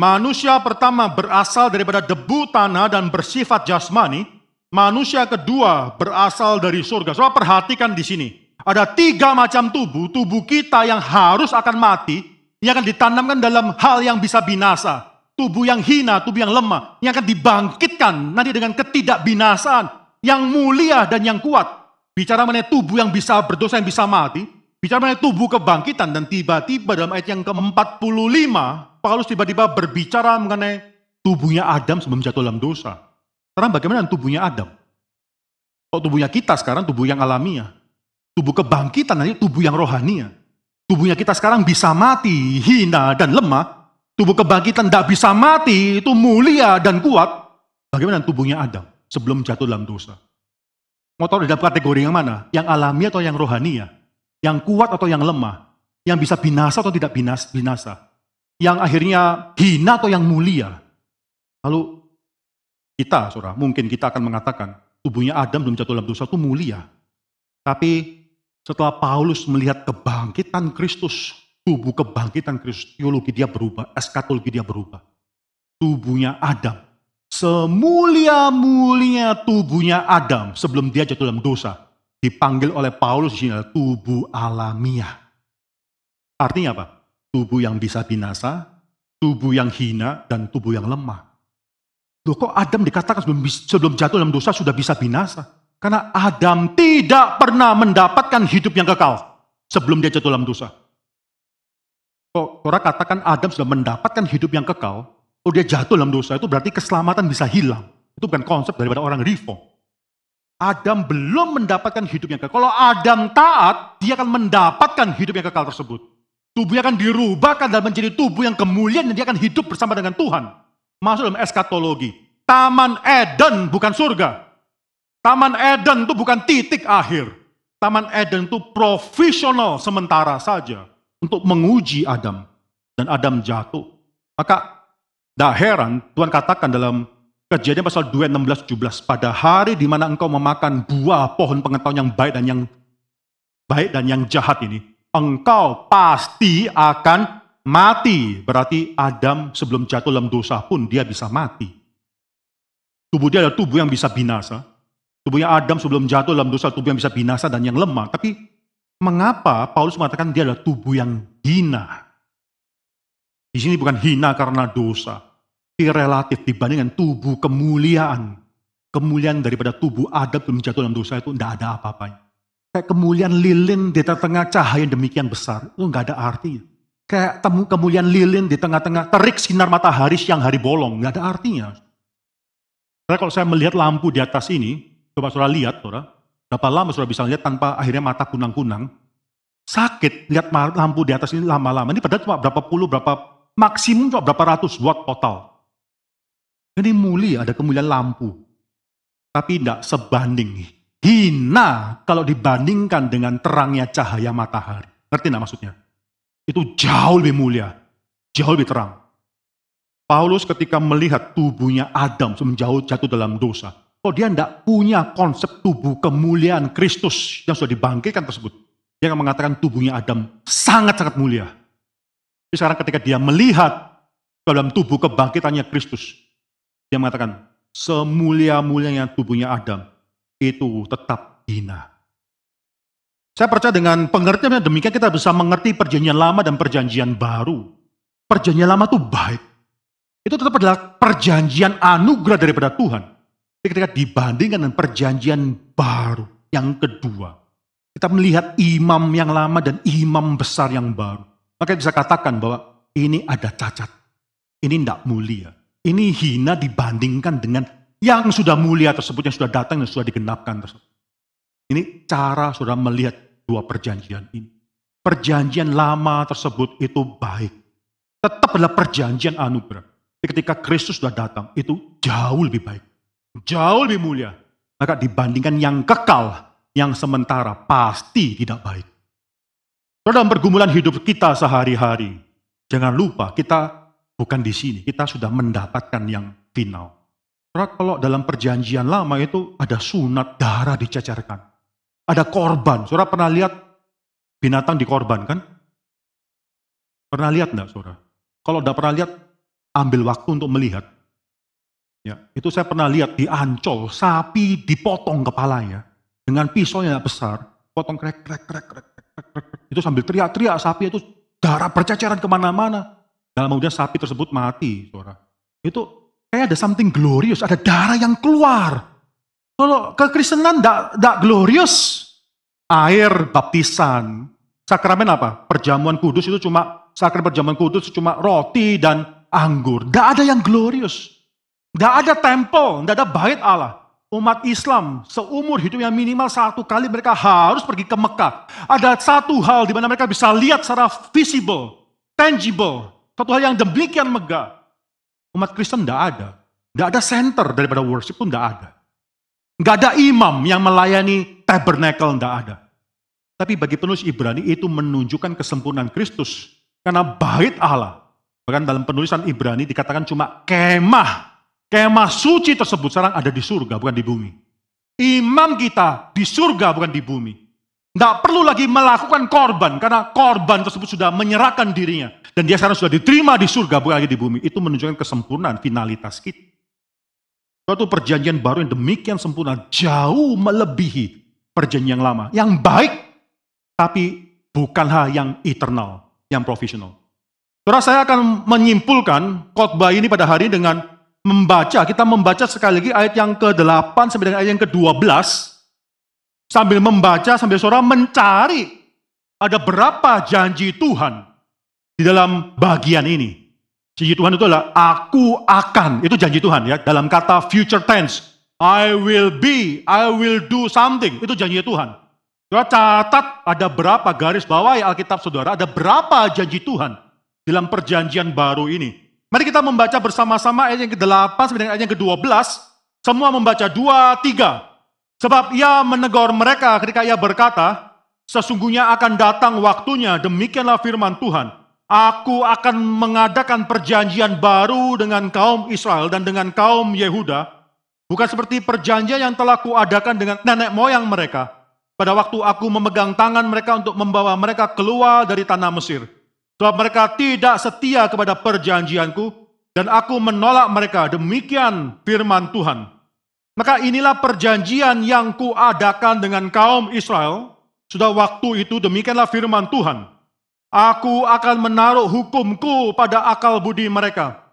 Manusia pertama berasal daripada debu tanah dan bersifat jasmani. Manusia kedua berasal dari surga. Soal perhatikan di sini. Ada tiga macam tubuh. Tubuh kita yang harus akan mati. Yang akan ditanamkan dalam hal yang bisa binasa. Tubuh yang hina, tubuh yang lemah. Yang akan dibangkitkan nanti dengan ketidakbinasaan. Yang mulia dan yang kuat. Bicara mengenai tubuh yang bisa berdosa, yang bisa mati. Bicara mengenai tubuh kebangkitan. Dan tiba-tiba dalam ayat yang ke-45. Paulus tiba-tiba berbicara mengenai tubuhnya Adam sebelum jatuh dalam dosa. Sekarang bagaimana tubuhnya Adam? Kalau tubuhnya kita sekarang tubuh yang alamiah. Tubuh kebangkitan nanti tubuh yang rohania. Tubuhnya kita sekarang bisa mati, hina dan lemah. Tubuh kebangkitan tidak bisa mati, itu mulia dan kuat. Bagaimana tubuhnya Adam sebelum jatuh dalam dosa? Mau tahu dalam kategori yang mana? Yang alami atau yang rohania? Yang kuat atau yang lemah? Yang bisa binasa atau tidak binas, binasa? Yang akhirnya hina atau yang mulia? Lalu kita, saudara, mungkin kita akan mengatakan tubuhnya Adam belum jatuh dalam dosa itu mulia. Tapi setelah Paulus melihat kebangkitan Kristus, tubuh kebangkitan Kristus, teologi dia berubah, eskatologi dia berubah. Tubuhnya Adam, semulia-mulia tubuhnya Adam sebelum dia jatuh dalam dosa, dipanggil oleh Paulus di tubuh alamiah. Artinya apa? Tubuh yang bisa binasa, tubuh yang hina, dan tubuh yang lemah. Loh kok Adam dikatakan sebelum, sebelum jatuh dalam dosa sudah bisa binasa? Karena Adam tidak pernah mendapatkan hidup yang kekal sebelum dia jatuh dalam dosa. Kok orang katakan Adam sudah mendapatkan hidup yang kekal, kalau dia jatuh dalam dosa itu berarti keselamatan bisa hilang. Itu bukan konsep daripada orang reform. Adam belum mendapatkan hidup yang kekal. Kalau Adam taat, dia akan mendapatkan hidup yang kekal tersebut. Tubuhnya akan dirubahkan dan menjadi tubuh yang kemuliaan dan dia akan hidup bersama dengan Tuhan masuk dalam eskatologi. Taman Eden bukan surga. Taman Eden itu bukan titik akhir. Taman Eden itu profesional sementara saja untuk menguji Adam. Dan Adam jatuh. Maka tidak heran Tuhan katakan dalam kejadian pasal 2, 16, 17. Pada hari di mana engkau memakan buah pohon pengetahuan yang baik dan yang baik dan yang jahat ini. Engkau pasti akan mati. Berarti Adam sebelum jatuh dalam dosa pun dia bisa mati. Tubuh dia adalah tubuh yang bisa binasa. Tubuhnya Adam sebelum jatuh dalam dosa, tubuh yang bisa binasa dan yang lemah. Tapi mengapa Paulus mengatakan dia adalah tubuh yang hina? Di sini bukan hina karena dosa. Tapi relatif dibandingkan tubuh kemuliaan. Kemuliaan daripada tubuh Adam belum jatuh dalam dosa itu tidak ada apa-apanya. Kayak kemuliaan lilin di tengah cahaya yang demikian besar. Itu nggak ada artinya. Kayak temu kemuliaan lilin di tengah-tengah terik sinar matahari siang hari bolong. Nggak ada artinya. Karena kalau saya melihat lampu di atas ini, coba saudara lihat, saudara. Berapa lama saudara bisa lihat tanpa akhirnya mata kunang-kunang. Sakit lihat lampu di atas ini lama-lama. Ini padahal cuma berapa puluh, berapa maksimum cuma berapa ratus watt total. Ini mulia, ada kemuliaan lampu. Tapi tidak sebanding. Hina kalau dibandingkan dengan terangnya cahaya matahari. Ngerti tidak maksudnya? Itu jauh lebih mulia. Jauh lebih terang. Paulus ketika melihat tubuhnya Adam menjauh jatuh dalam dosa. Kalau dia tidak punya konsep tubuh kemuliaan Kristus yang sudah dibangkitkan tersebut. Dia akan mengatakan tubuhnya Adam sangat-sangat mulia. Tapi sekarang ketika dia melihat dalam tubuh kebangkitannya Kristus. Dia mengatakan, semulia-mulianya tubuhnya Adam, itu tetap hina. Saya percaya dengan pengertian demikian kita bisa mengerti perjanjian lama dan perjanjian baru. Perjanjian lama itu baik. Itu tetap adalah perjanjian anugerah daripada Tuhan. Ketika dibandingkan dengan perjanjian baru yang kedua. Kita melihat imam yang lama dan imam besar yang baru. Maka bisa katakan bahwa ini ada cacat. Ini tidak mulia. Ini hina dibandingkan dengan yang sudah mulia tersebut, yang sudah datang, yang sudah digenapkan tersebut. Ini cara saudara melihat dua perjanjian ini. Perjanjian lama tersebut itu baik. Tetap adalah perjanjian anugerah. Ketika Kristus sudah datang, itu jauh lebih baik. Jauh lebih mulia. Maka dibandingkan yang kekal, yang sementara pasti tidak baik. Dalam pergumulan hidup kita sehari-hari, jangan lupa kita bukan di sini. Kita sudah mendapatkan yang final. Saudara, kalau dalam perjanjian lama itu ada sunat darah dicecerkan. Ada korban. Saudara pernah lihat binatang dikorbankan? Pernah lihat enggak, saudara? Kalau tidak pernah lihat, ambil waktu untuk melihat. Ya, itu saya pernah lihat di Ancol, sapi dipotong kepalanya dengan pisau yang besar, potong krek krek krek krek krek, krek, krek. itu sambil teriak-teriak sapi itu darah berceceran ke mana-mana. Dan kemudian sapi tersebut mati, saudara. Itu kayak ada something glorious, ada darah yang keluar. Kalau kekristenan tidak glorious, air baptisan, sakramen apa? Perjamuan kudus itu cuma sakramen perjamuan kudus cuma roti dan anggur. Tidak ada yang glorious. Tidak ada temple, tidak ada bait Allah. Umat Islam seumur hidupnya minimal satu kali mereka harus pergi ke Mekah. Ada satu hal di mana mereka bisa lihat secara visible, tangible. Satu hal yang demikian megah. Umat Kristen tidak ada. Tidak ada center daripada worship pun tidak ada. Nggak ada imam yang melayani tabernacle, tidak ada. Tapi bagi penulis Ibrani itu menunjukkan kesempurnaan Kristus. Karena bait Allah. Bahkan dalam penulisan Ibrani dikatakan cuma kemah. Kemah suci tersebut sekarang ada di surga, bukan di bumi. Imam kita di surga, bukan di bumi. Tidak perlu lagi melakukan korban, karena korban tersebut sudah menyerahkan dirinya. Dan dia sekarang sudah diterima di surga, bukan lagi di bumi. Itu menunjukkan kesempurnaan finalitas kita. Suatu perjanjian baru yang demikian sempurna, jauh melebihi perjanjian yang lama. Yang baik, tapi bukan hal yang eternal, yang profesional. Saudara, saya akan menyimpulkan khotbah ini pada hari dengan membaca, kita membaca sekali lagi ayat yang ke-8 sampai dengan ayat yang ke-12. Sambil membaca, sambil saudara mencari ada berapa janji Tuhan di dalam bagian ini. Janji Tuhan itu adalah aku akan, itu janji Tuhan ya, dalam kata future tense. I will be, I will do something, itu janji Tuhan. Saudara catat ada berapa garis bawah ya Alkitab saudara, ada berapa janji Tuhan dalam perjanjian baru ini. Mari kita membaca bersama-sama ayat yang ke-8 sampai ayat yang ke-12. Semua membaca dua, tiga. Sebab ia menegur mereka ketika ia berkata, sesungguhnya akan datang waktunya, demikianlah firman Tuhan. Aku akan mengadakan perjanjian baru dengan kaum Israel dan dengan kaum Yehuda. Bukan seperti perjanjian yang telah kuadakan dengan nenek moyang mereka. Pada waktu aku memegang tangan mereka untuk membawa mereka keluar dari tanah Mesir. Sebab mereka tidak setia kepada perjanjianku dan aku menolak mereka. Demikian firman Tuhan. Maka inilah perjanjian yang kuadakan dengan kaum Israel. Sudah waktu itu demikianlah firman Tuhan. Aku akan menaruh hukumku pada akal budi mereka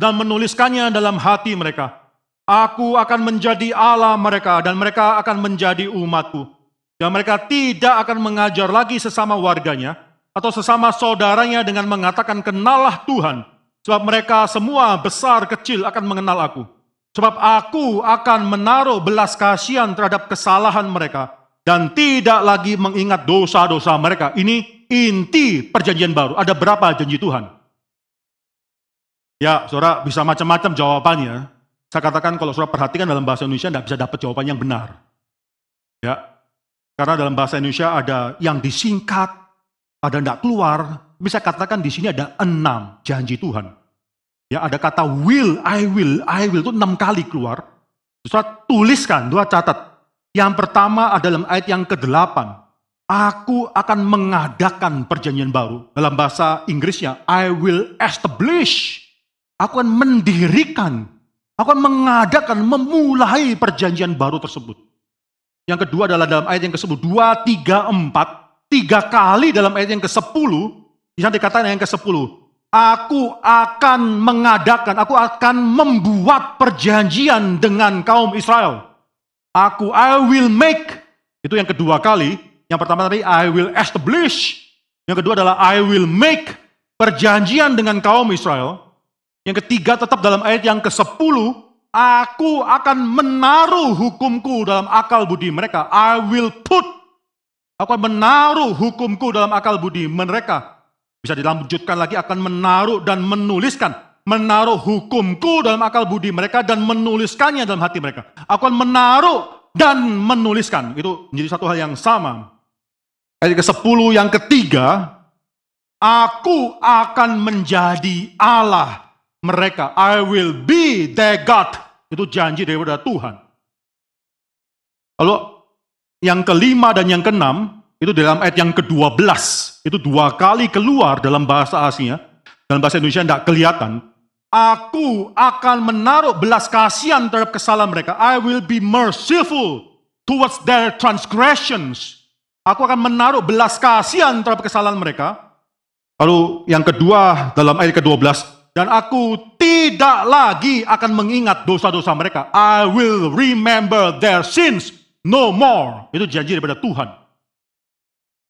dan menuliskannya dalam hati mereka. Aku akan menjadi Allah mereka dan mereka akan menjadi umatku. Dan mereka tidak akan mengajar lagi sesama warganya atau sesama saudaranya dengan mengatakan kenallah Tuhan. Sebab mereka semua besar kecil akan mengenal aku. Sebab aku akan menaruh belas kasihan terhadap kesalahan mereka dan tidak lagi mengingat dosa-dosa mereka. Ini inti perjanjian baru. Ada berapa janji Tuhan? Ya, saudara bisa macam-macam jawabannya. Saya katakan kalau saudara perhatikan dalam bahasa Indonesia tidak bisa dapat jawaban yang benar. Ya, karena dalam bahasa Indonesia ada yang disingkat, ada tidak keluar. Bisa katakan di sini ada enam janji Tuhan. Ya, ada kata will, I will, I will itu enam kali keluar. Saudara tuliskan, dua catat. Yang pertama adalah dalam ayat yang ke-8. Aku akan mengadakan perjanjian baru. Dalam bahasa Inggrisnya, I will establish. Aku akan mendirikan. Aku akan mengadakan, memulai perjanjian baru tersebut. Yang kedua adalah dalam ayat yang ke-10. Dua, tiga, empat. Tiga kali dalam ayat yang ke-10. Di sana dikatakan yang ke-10. Aku akan mengadakan, aku akan membuat perjanjian dengan kaum Israel. Aku, I will make. Itu yang kedua kali. Yang pertama tadi, I will establish. Yang kedua adalah, I will make perjanjian dengan kaum Israel. Yang ketiga tetap dalam ayat yang ke-10, aku akan menaruh hukumku dalam akal budi mereka. I will put, aku akan menaruh hukumku dalam akal budi mereka. Bisa dilanjutkan lagi, akan menaruh dan menuliskan. Menaruh hukumku dalam akal budi mereka dan menuliskannya dalam hati mereka. Aku akan menaruh dan menuliskan. Itu menjadi satu hal yang sama. Ayat ke-10 yang ketiga, aku akan menjadi Allah mereka. I will be their God. Itu janji daripada Tuhan. Lalu yang kelima dan yang keenam, itu dalam ayat yang ke-12. Itu dua kali keluar dalam bahasa aslinya. Dalam bahasa Indonesia tidak kelihatan. Aku akan menaruh belas kasihan terhadap kesalahan mereka. I will be merciful towards their transgressions. Aku akan menaruh belas kasihan terhadap kesalahan mereka. Lalu yang kedua dalam ayat ke-12, dan aku tidak lagi akan mengingat dosa-dosa mereka. I will remember their sins no more. Itu janji daripada Tuhan.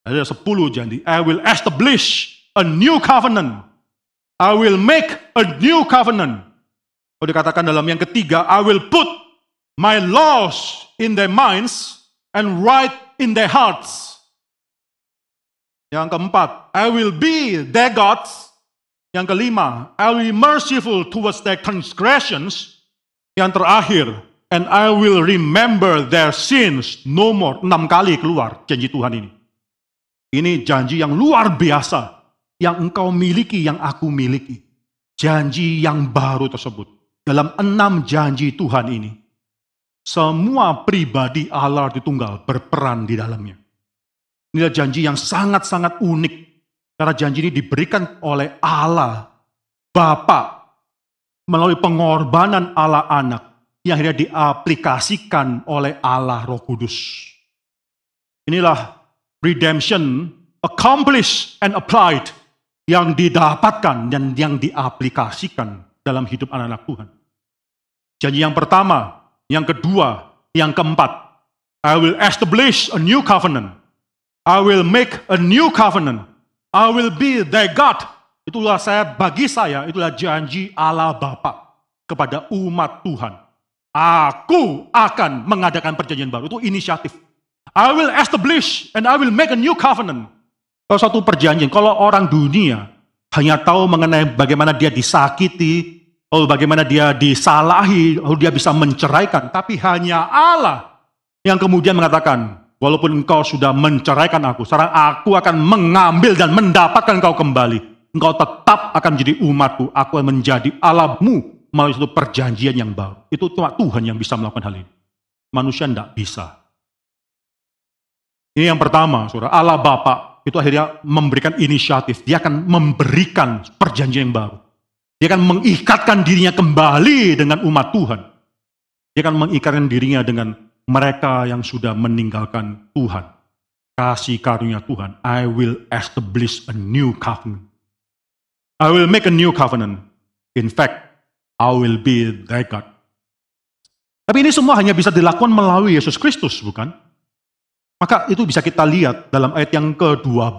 Ada sepuluh janji. I will establish a new covenant. I will make a new covenant. Kalau dikatakan dalam yang ketiga, I will put my laws in their minds and write in their hearts. Yang keempat, I will be their gods. Yang kelima, I will be merciful towards their transgressions. Yang terakhir, and I will remember their sins no more. Enam kali keluar janji Tuhan ini. Ini janji yang luar biasa yang engkau miliki, yang aku miliki. Janji yang baru tersebut. Dalam enam janji Tuhan ini. Semua pribadi Allah di tunggal berperan di dalamnya. Inilah janji yang sangat-sangat unik. Karena janji ini diberikan oleh Allah, Bapa melalui pengorbanan Allah anak yang akhirnya diaplikasikan oleh Allah Roh Kudus. Inilah redemption accomplished and applied yang didapatkan dan yang diaplikasikan dalam hidup anak-anak Tuhan. Janji yang pertama, yang kedua, yang keempat. I will establish a new covenant. I will make a new covenant. I will be their God. Itulah saya, bagi saya, itulah janji Allah Bapa kepada umat Tuhan. Aku akan mengadakan perjanjian baru. Itu inisiatif. I will establish and I will make a new covenant. Kalau satu perjanjian, kalau orang dunia hanya tahu mengenai bagaimana dia disakiti, lalu bagaimana dia disalahi, lalu dia bisa menceraikan. Tapi hanya Allah yang kemudian mengatakan, walaupun engkau sudah menceraikan aku, sekarang aku akan mengambil dan mendapatkan engkau kembali. Engkau tetap akan menjadi umatku, aku akan menjadi Allahmu melalui satu perjanjian yang baru. Itu cuma Tuhan yang bisa melakukan hal ini. Manusia tidak bisa. Ini yang pertama, saudara. Allah Bapa itu akhirnya memberikan inisiatif. Dia akan memberikan perjanjian yang baru. Dia akan mengikatkan dirinya kembali dengan umat Tuhan. Dia akan mengikatkan dirinya dengan mereka yang sudah meninggalkan Tuhan. kasih karunia Tuhan, I will establish a new covenant. I will make a new covenant. In fact, I will be their God. Tapi ini semua hanya bisa dilakukan melalui Yesus Kristus, bukan? Maka itu bisa kita lihat dalam ayat yang ke-12.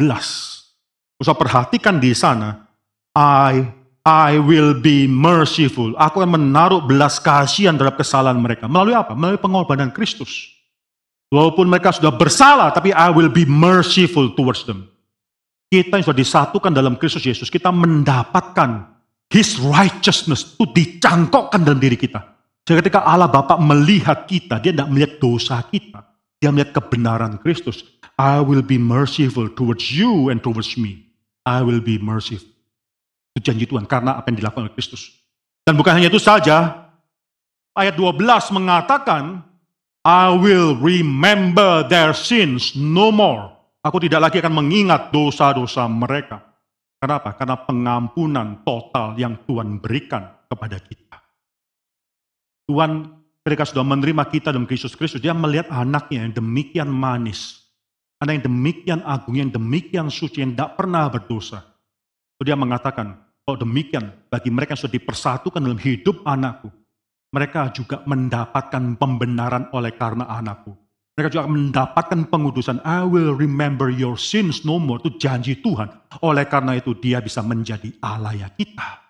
Usah perhatikan di sana, I I will be merciful. Aku akan menaruh belas kasihan terhadap kesalahan mereka. Melalui apa? Melalui pengorbanan Kristus. Walaupun mereka sudah bersalah, tapi I will be merciful towards them. Kita yang sudah disatukan dalam Kristus Yesus, kita mendapatkan His righteousness itu dicangkokkan dalam diri kita. Jadi ketika Allah Bapa melihat kita, dia tidak melihat dosa kita. Dia melihat kebenaran Kristus. I will be merciful towards you and towards me. I will be merciful. Itu janji Tuhan karena apa yang dilakukan oleh Kristus. Dan bukan hanya itu saja, ayat 12 mengatakan, I will remember their sins no more. Aku tidak lagi akan mengingat dosa-dosa mereka. Kenapa? Karena pengampunan total yang Tuhan berikan kepada kita. Tuhan ketika sudah menerima kita dalam Kristus Kristus, dia melihat anaknya yang demikian manis. Anak yang demikian agung, yang demikian suci, yang tidak pernah berdosa. Dia mengatakan, oh demikian, bagi mereka yang sudah dipersatukan dalam hidup anakku, mereka juga mendapatkan pembenaran oleh karena anakku. Mereka juga mendapatkan pengudusan. I will remember your sins no more. Itu janji Tuhan. Oleh karena itu dia bisa menjadi Allah ya kita.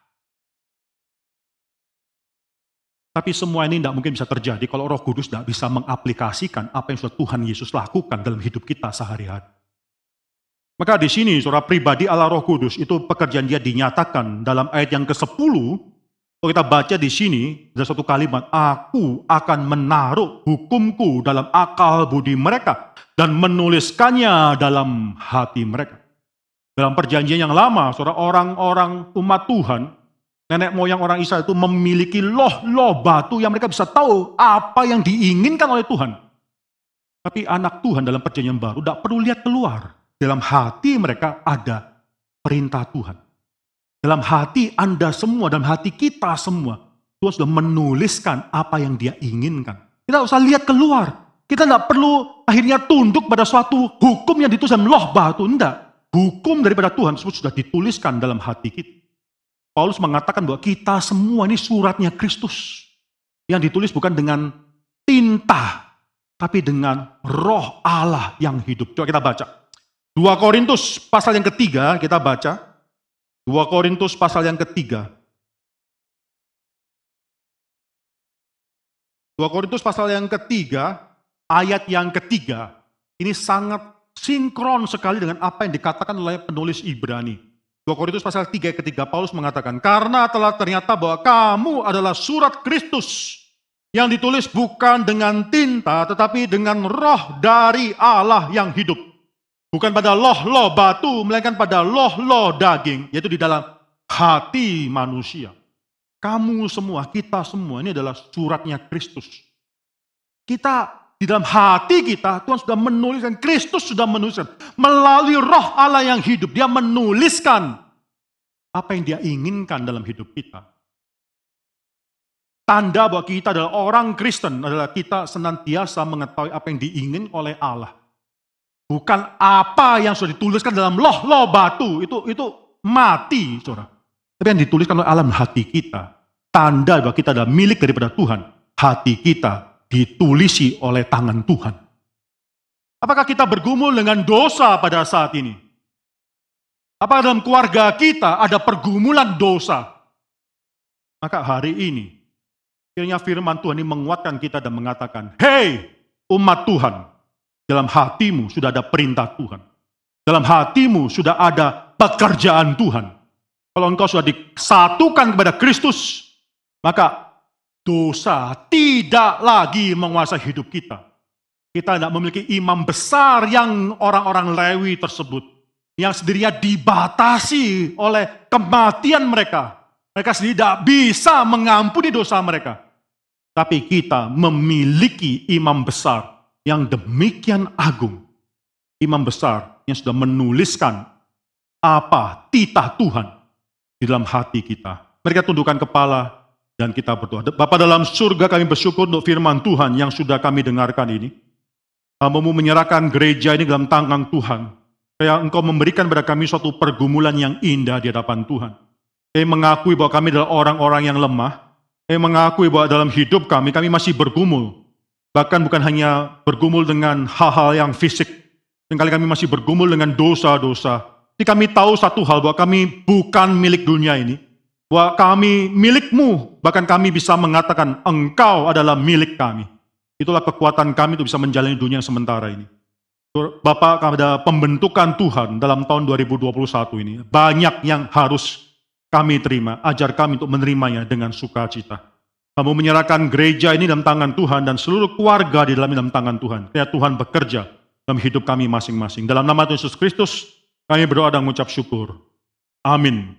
Tapi semua ini tidak mungkin bisa terjadi kalau roh kudus tidak bisa mengaplikasikan apa yang sudah Tuhan Yesus lakukan dalam hidup kita sehari-hari. Maka di sini, saudara pribadi Allah Roh Kudus, itu pekerjaan dia dinyatakan dalam ayat yang ke-10. Kalau kita baca di sini, ada satu kalimat, Aku akan menaruh hukumku dalam akal budi mereka dan menuliskannya dalam hati mereka. Dalam perjanjian yang lama, saudara orang-orang umat Tuhan, nenek moyang orang Israel itu memiliki loh-loh batu yang mereka bisa tahu apa yang diinginkan oleh Tuhan. Tapi anak Tuhan dalam perjanjian baru tidak perlu lihat keluar. Dalam hati mereka ada perintah Tuhan. Dalam hati Anda semua, dalam hati kita semua, Tuhan sudah menuliskan apa yang dia inginkan. Kita usah lihat keluar. Kita tidak perlu akhirnya tunduk pada suatu hukum yang ditulis dalam loh batu. Tidak. Hukum daripada Tuhan sudah dituliskan dalam hati kita. Paulus mengatakan bahwa kita semua ini suratnya Kristus. Yang ditulis bukan dengan tinta, tapi dengan roh Allah yang hidup. Coba kita baca. 2 Korintus pasal yang ketiga kita baca. 2 Korintus pasal yang ketiga. 2 Korintus pasal yang ketiga, ayat yang ketiga. Ini sangat sinkron sekali dengan apa yang dikatakan oleh penulis Ibrani. 2 Korintus pasal 3 ayat ketiga, Paulus mengatakan, Karena telah ternyata bahwa kamu adalah surat Kristus yang ditulis bukan dengan tinta, tetapi dengan roh dari Allah yang hidup. Bukan pada loh-loh batu, melainkan pada loh-loh daging, yaitu di dalam hati manusia. Kamu semua, kita semua ini adalah suratnya Kristus. Kita di dalam hati kita, Tuhan sudah menuliskan, Kristus sudah menuliskan. Melalui roh Allah yang hidup, dia menuliskan apa yang dia inginkan dalam hidup kita. Tanda bahwa kita adalah orang Kristen adalah kita senantiasa mengetahui apa yang diingin oleh Allah. Bukan apa yang sudah dituliskan dalam loh-loh batu, itu itu mati, saudara. Tapi yang dituliskan oleh alam hati kita. Tanda bahwa kita adalah milik daripada Tuhan. Hati kita ditulisi oleh tangan Tuhan. Apakah kita bergumul dengan dosa pada saat ini? Apakah dalam keluarga kita ada pergumulan dosa? Maka hari ini, kiranya firman Tuhan ini menguatkan kita dan mengatakan, Hei umat Tuhan, dalam hatimu sudah ada perintah Tuhan. Dalam hatimu sudah ada pekerjaan Tuhan. Kalau engkau sudah disatukan kepada Kristus, maka dosa tidak lagi menguasai hidup kita. Kita tidak memiliki imam besar yang orang-orang Lewi tersebut. Yang sendirinya dibatasi oleh kematian mereka. Mereka sendiri tidak bisa mengampuni dosa mereka. Tapi kita memiliki imam besar yang demikian agung. Imam besar yang sudah menuliskan apa titah Tuhan di dalam hati kita. Mereka tundukkan kepala dan kita berdoa. Bapak dalam surga kami bersyukur untuk firman Tuhan yang sudah kami dengarkan ini. Hambamu menyerahkan gereja ini dalam tangan Tuhan. Supaya engkau memberikan kepada kami suatu pergumulan yang indah di hadapan Tuhan. Kami mengakui bahwa kami adalah orang-orang yang lemah. Kami mengakui bahwa dalam hidup kami, kami masih bergumul. Bahkan bukan hanya bergumul dengan hal-hal yang fisik. Seringkali kami masih bergumul dengan dosa-dosa. Tapi kami tahu satu hal bahwa kami bukan milik dunia ini. Bahwa kami milikmu. Bahkan kami bisa mengatakan engkau adalah milik kami. Itulah kekuatan kami untuk bisa menjalani dunia yang sementara ini. Bapak, pada pembentukan Tuhan dalam tahun 2021 ini, banyak yang harus kami terima. Ajar kami untuk menerimanya dengan sukacita. Kamu menyerahkan gereja ini dalam tangan Tuhan dan seluruh keluarga di dalam dalam tangan Tuhan. Supaya Tuhan bekerja dalam hidup kami masing-masing. Dalam nama Tuhan Yesus Kristus, kami berdoa dan mengucap syukur. Amin.